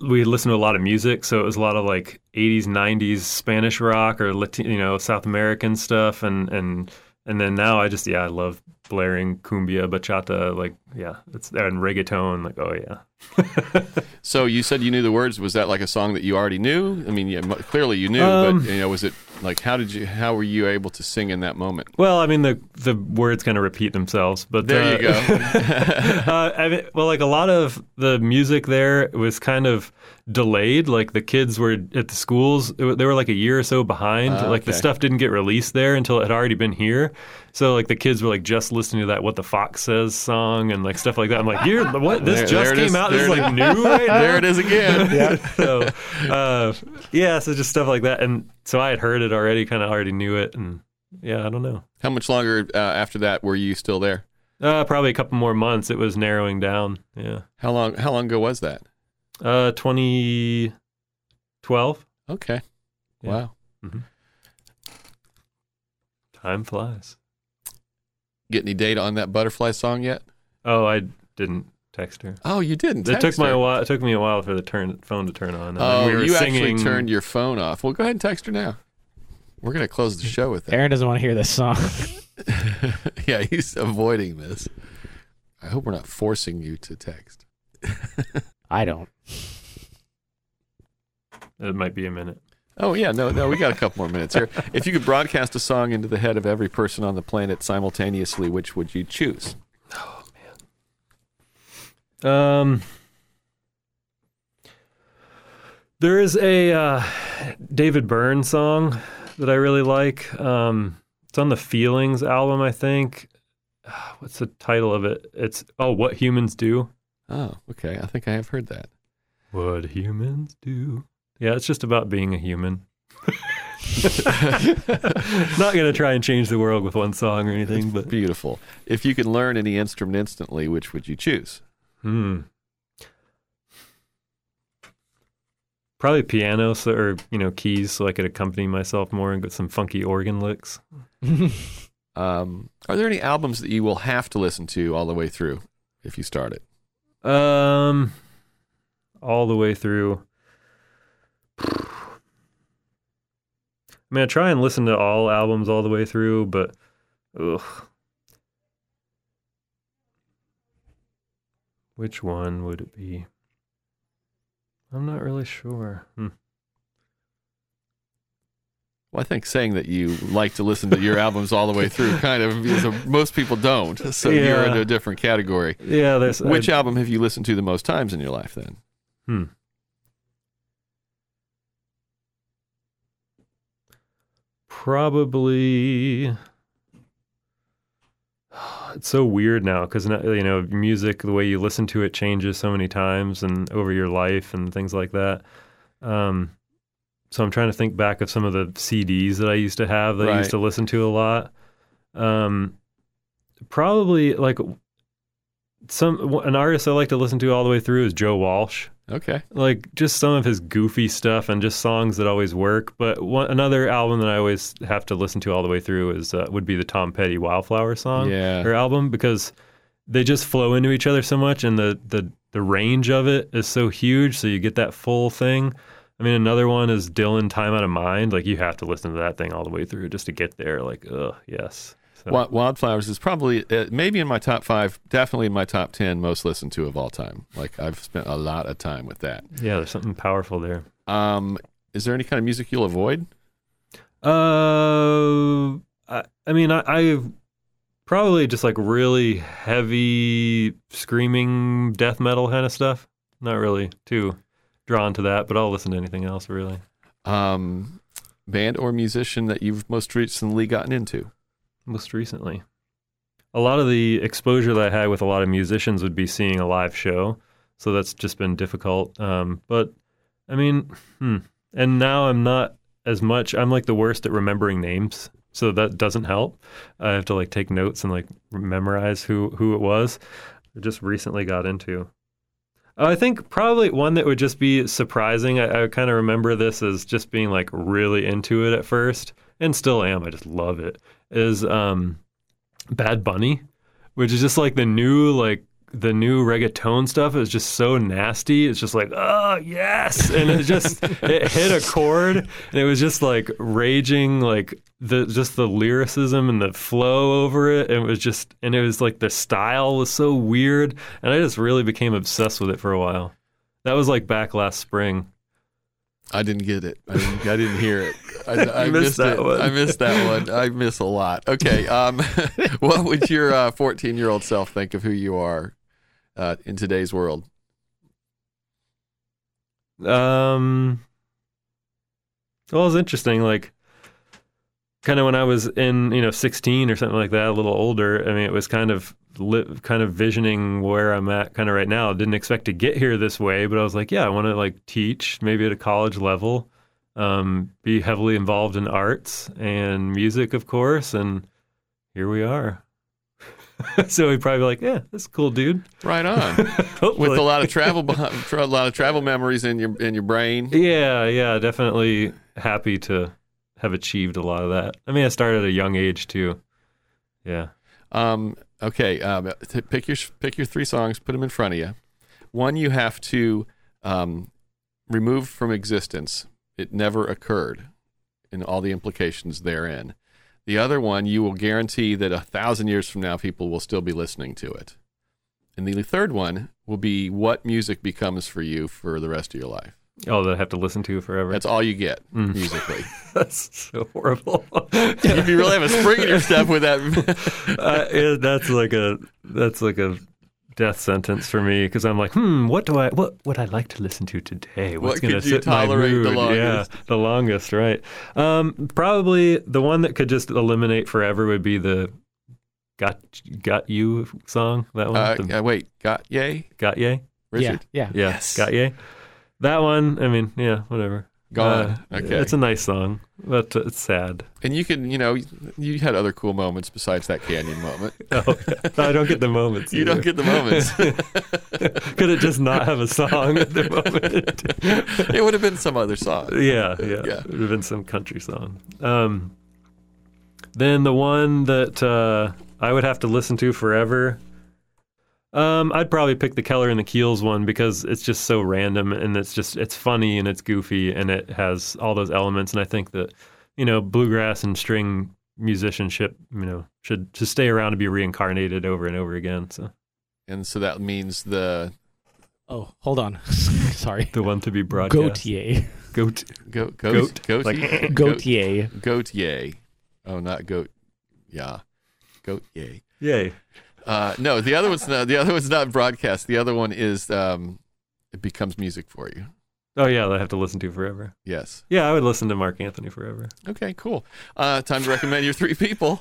we listened to a lot of music. So it was a lot of like '80s, '90s Spanish rock or Latin, you know, South American stuff, and and and then now I just yeah, I love blaring cumbia, bachata, like yeah, it's and reggaeton. Like oh yeah, So you said you knew the words. Was that like a song that you already knew? I mean, yeah, clearly you knew, Um, but you know, was it like how did you how were you able to sing in that moment? Well, I mean the the words kind of repeat themselves, but There uh, you go. uh, I mean, well, like a lot of the music there was kind of delayed. Like the kids were at the schools; it they were like a year or so behind. Ah, like the stuff didn't get released there until it had already been here. So like the kids were like just listening to that "What the Fox Says" song and like stuff like that. I'm like, you're what? This There- just there came is. out. This is like new right now. there it is again. yeah. so, uh, yeah, so just stuff like that. And so I had heard it already, kind of already knew it, and yeah, I don't know. How much longer uh, after that were you still there? Uh, probably a couple more months. It was narrowing down. Yeah. How long how long ago was that? Uh, 2012. Okay. Yeah. Wow. Time flies. Get any data on that butterfly song yet? Oh, I didn't text her. Oh, you didn't. It took text my a while. It took me a while for the turn phone to turn on. And Oh, we were you singing. actually turned your phone off. Well, go ahead and text her now. We're gonna close the show with that. Aaron doesn't want to hear this song. yeah, he's avoiding this. I hope we're not forcing you to text. I don't. It might be a minute. Oh yeah, no, no, we got a couple more minutes here. If you could broadcast a song into the head of every person on the planet simultaneously, which would you choose? Oh man. Um, there is a uh, David Byrne song that I really like. Um, it's on the Feelings album, I think. What's the title of it? It's oh, What Humans Do. Oh, okay. I think I have heard that. What humans do. Yeah, it's just about being a human. Not gonna try and change the world with one song or anything, but Beautiful. If you could learn any instrument instantly, which would you choose? hmm. Probably piano, so, or you know, keys, so I could accompany myself more and get some funky organ licks. Um, are there any albums that you will have to listen to all the way through if you start it? Um, all the way through. I mean, I try and listen to all albums all the way through, but ugh. Which one would it be? I'm not really sure. Hmm. Well, I think saying that you like to listen to your albums all the way through kind of is a, most people don't. So you're Yeah. in a different category. Yeah, there's Which I, album have you listened to the most times in your life then? Hmm. Probably. It's so weird now because you know music, the way you listen to it changes so many times and over your life and things like that. Um, so I'm trying to think back of some of the CDs that I used to have that I used to listen to a lot. Um, probably like some an artist I like to listen to all the way through is Joe Walsh Okay. like just some of his goofy stuff and just songs that always work. But one, another album that I always have to listen to all the way through is uh, would be the Tom Petty Wildflower song Yeah. or album because they just flow into each other so much and the the the range of it is so huge, so you get that full thing. I mean, another one is Dylan Time Out of Mind. Like you have to listen to that thing all the way through just to get there. Like, ugh, yes. So, Wi- Wildflowers is probably uh, maybe in my top five, definitely in my top ten most listened to of all time. Like I've spent a lot of time with that. yeah, there's something powerful there. Um, is there any kind of music you'll avoid? Uh, I, I mean, I, I probably just like really heavy screaming death metal kind of stuff. Not really too drawn to that, but I'll listen to anything else really. Um, band or musician that you've most recently gotten into? Most recently, a lot of the exposure that I had with a lot of musicians would be seeing a live show, so that's just been difficult. Um, but I mean, hmm. and now I'm not as much. I'm like the worst at remembering names, so that doesn't help. I have to like take notes and like memorize who who it was. I just recently got into. I think probably one that would just be surprising. I, I kind of remember this as just being like really into it at first, and still am. I just love it. Is um, Bad Bunny, which is just like the new like the new reggaeton stuff is just so nasty. It's just like, oh yes, and it just it hit a chord, and it was just like raging, like the just the lyricism and the flow over it. And it was just, and it was like the style was so weird, and I just really became obsessed with it for a while. That was like back last spring. I didn't get it. I didn't, I didn't hear it. I, I missed missed that it. one. I missed that one. I miss a lot. Okay. Um, what would your 14 year old self think of who you are uh, in today's world? Um, well, it's interesting. Like, kind of when I was in, you know, 16 or something like that, a little older. I mean, it was kind of li- kind of visioning where I'm at, kind of right now. Didn't expect to get here this way, but I was like, yeah, I want to like teach, maybe at a college level, um, be heavily involved in arts and music, of course, and here we are. so he'd probably be like, yeah, that's a cool, dude. Right on. With a lot of travel, behind, a lot of travel memories in your in your brain. Yeah, yeah, definitely happy to have achieved a lot of that. I mean, I started at a young age too. Yeah. Um, okay, um, pick your pick your three songs, put them in front of you. One you have to um, remove from existence; it never occurred, and all the implications therein. The other one you will guarantee that a thousand years from now, people will still be listening to it. And the third one will be what music becomes for you for the rest of your life. Oh, that I have to listen to forever. That's all you get Mm. musically. That's so horrible. if you really have a spring in your step with that, uh, yeah, that's like a that's like a death sentence for me because I'm like, hmm, what do I what would I like to listen to today? What's What gonna sit tolerate my the mood? longest? Yeah, the longest, right? Um, probably the one that could just eliminate forever would be the "Got Got You" song. That one, uh, the uh, wait, got yay, "Got Ye." Richard, Yeah, yeah. Yeah, Yes. got ye. That one, I mean, yeah, whatever. Gone. Uh, okay, It's a nice song, but uh, it's sad. and you can, you know, you had other cool moments besides that canyon moment. Oh, I don't get the moments. You don't get the moments. Could it just not have a song at the moment? it would have been some other song. yeah, yeah, Yeah. It would have been some country song. Um, then the one that uh, I would have to listen to forever. Um, I'd probably pick the Keller and the Keels one because it's just so random and it's just it's funny and it's goofy and it has all those elements. And I think that you know bluegrass and string musicianship, you know, should should stay around to be reincarnated over and over again. So And so that means the Oh, hold on. Sorry. the one to be broadcast. Goatier. Goat. Goat. goat, goat, Like- Gautier. goat, yay. Oh, not goat. Yeah, goat, yay. Yay. Uh, no, the other one's not. The other one's not broadcast. The other one is um, it becomes music for you. Oh yeah, that I have to listen to forever. Yes. Yeah, I would listen to Marc Anthony forever. Okay. Cool. Uh, time to recommend your three people.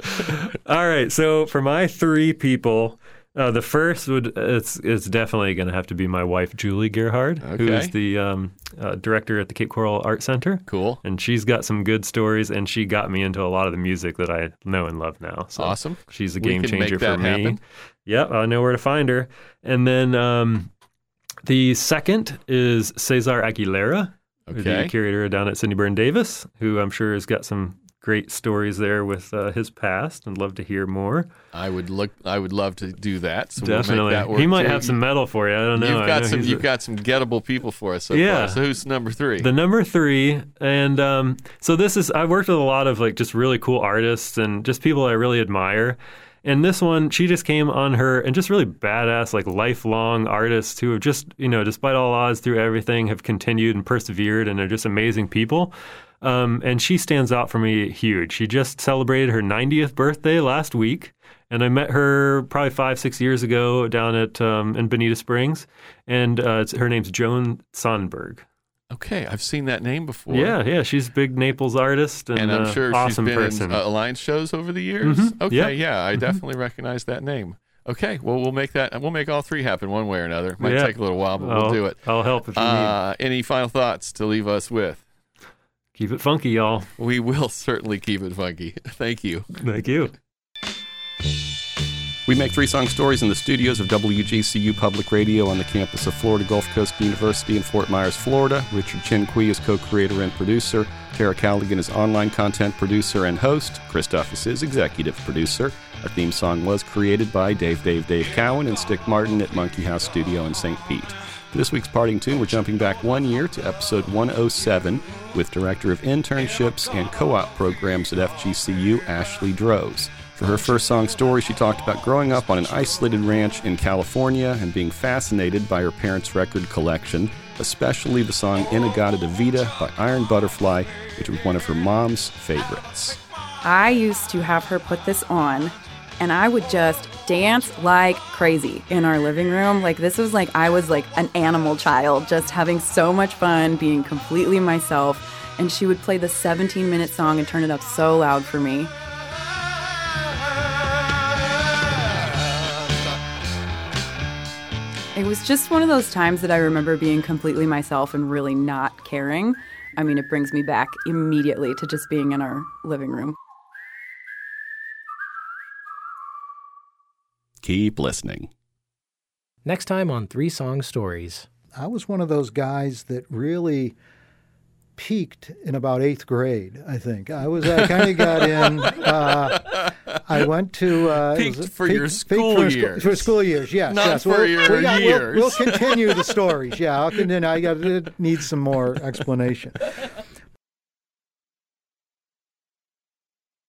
All right, so for my three people, uh, the first would it's it's definitely going to have to be my wife Julie Gerhard, who Okay. is the um, uh, director at the Cape Coral Art Center, Cool. and she's got some good stories, and she got me into a lot of the music that I know and love now. So Awesome. she's a game changer for me. happen. Yep, I know where to find her. And then um, the second is Cesar Aguilera, Okay. the curator down at Sidney Berne Davis, who I'm sure has got some great stories there with uh, his past, and love to hear more. I would look. I would love to do that. So We'll Definitely, make that work he might too. have some metal for you. I don't know. You've got know some. You've a- got some gettable people for us so Yeah. far. So who's number three? The number three, and um, so this is I've worked with a lot of like just really cool artists and just people I really admire. And this one, she just came on her and just really badass, like lifelong artists who have just, you know, despite all odds through everything, have continued and persevered and are just amazing people. Um, and she stands out for me huge. She just celebrated her 90th birthday last week. And I met her probably five, six years ago down at um, in Bonita Springs. And uh, it's, her name's Joan Sonberg. okay, I've seen that name before. Yeah, yeah, she's a big Naples artist and, and I'm uh, sure awesome she's been person. in uh, Alliance shows over the years. Mhm. Okay, Yep. yeah, I definitely recognize that name. Okay, well we'll make that. We'll make all three happen one way or another. Might Yeah. take a little while, but I'll, we'll do it. I'll help if you Uh, any final thoughts to leave us with? Need. Keep it funky, y'all. We will certainly keep it funky. Thank you. Thank you. We make three song stories in the studios of WGCU Public Radio on the campus of Florida Gulf Coast University in Fort Myers, Florida. Richard Chinqui is co creator and producer. Tara Callaghan is online content producer and host. Chris Duffus is executive producer. Our theme song was created by Dave Dave Dave Cowan and Stick Martin at Monkey House Studio in St. Pete. This week's parting tune, we're jumping back one year to episode 107 with Director of Internships and Co op Programs at FGCU, Ashley Droz. For her first song story, she talked about growing up on an isolated ranch in California and being fascinated by her parents' record collection, especially the song In-A-Gadda-Da-Vida by Iron Butterfly, which was one of her mom's favorites. I used to have her put this on and I would just dance like crazy in our living room. Like this was like I was like an animal child, just having so much fun, being completely myself. And she would play the 17 minute song and turn it up so loud for me. It was just one of those times that I remember being completely myself and really not caring. I mean, it brings me back immediately to just being in our living room. Keep listening. Next time on Three Song Stories. I was one of those guys that really peaked in about eighth grade. I think I was. I kind of got in. Uh, I went to uh, Peaked was a- for your school for, years. For school years, yes. Not yes. for we'll, your we got- years. We'll, we'll continue the stories. Yeah, I'll continue. I got it needs some more explanation.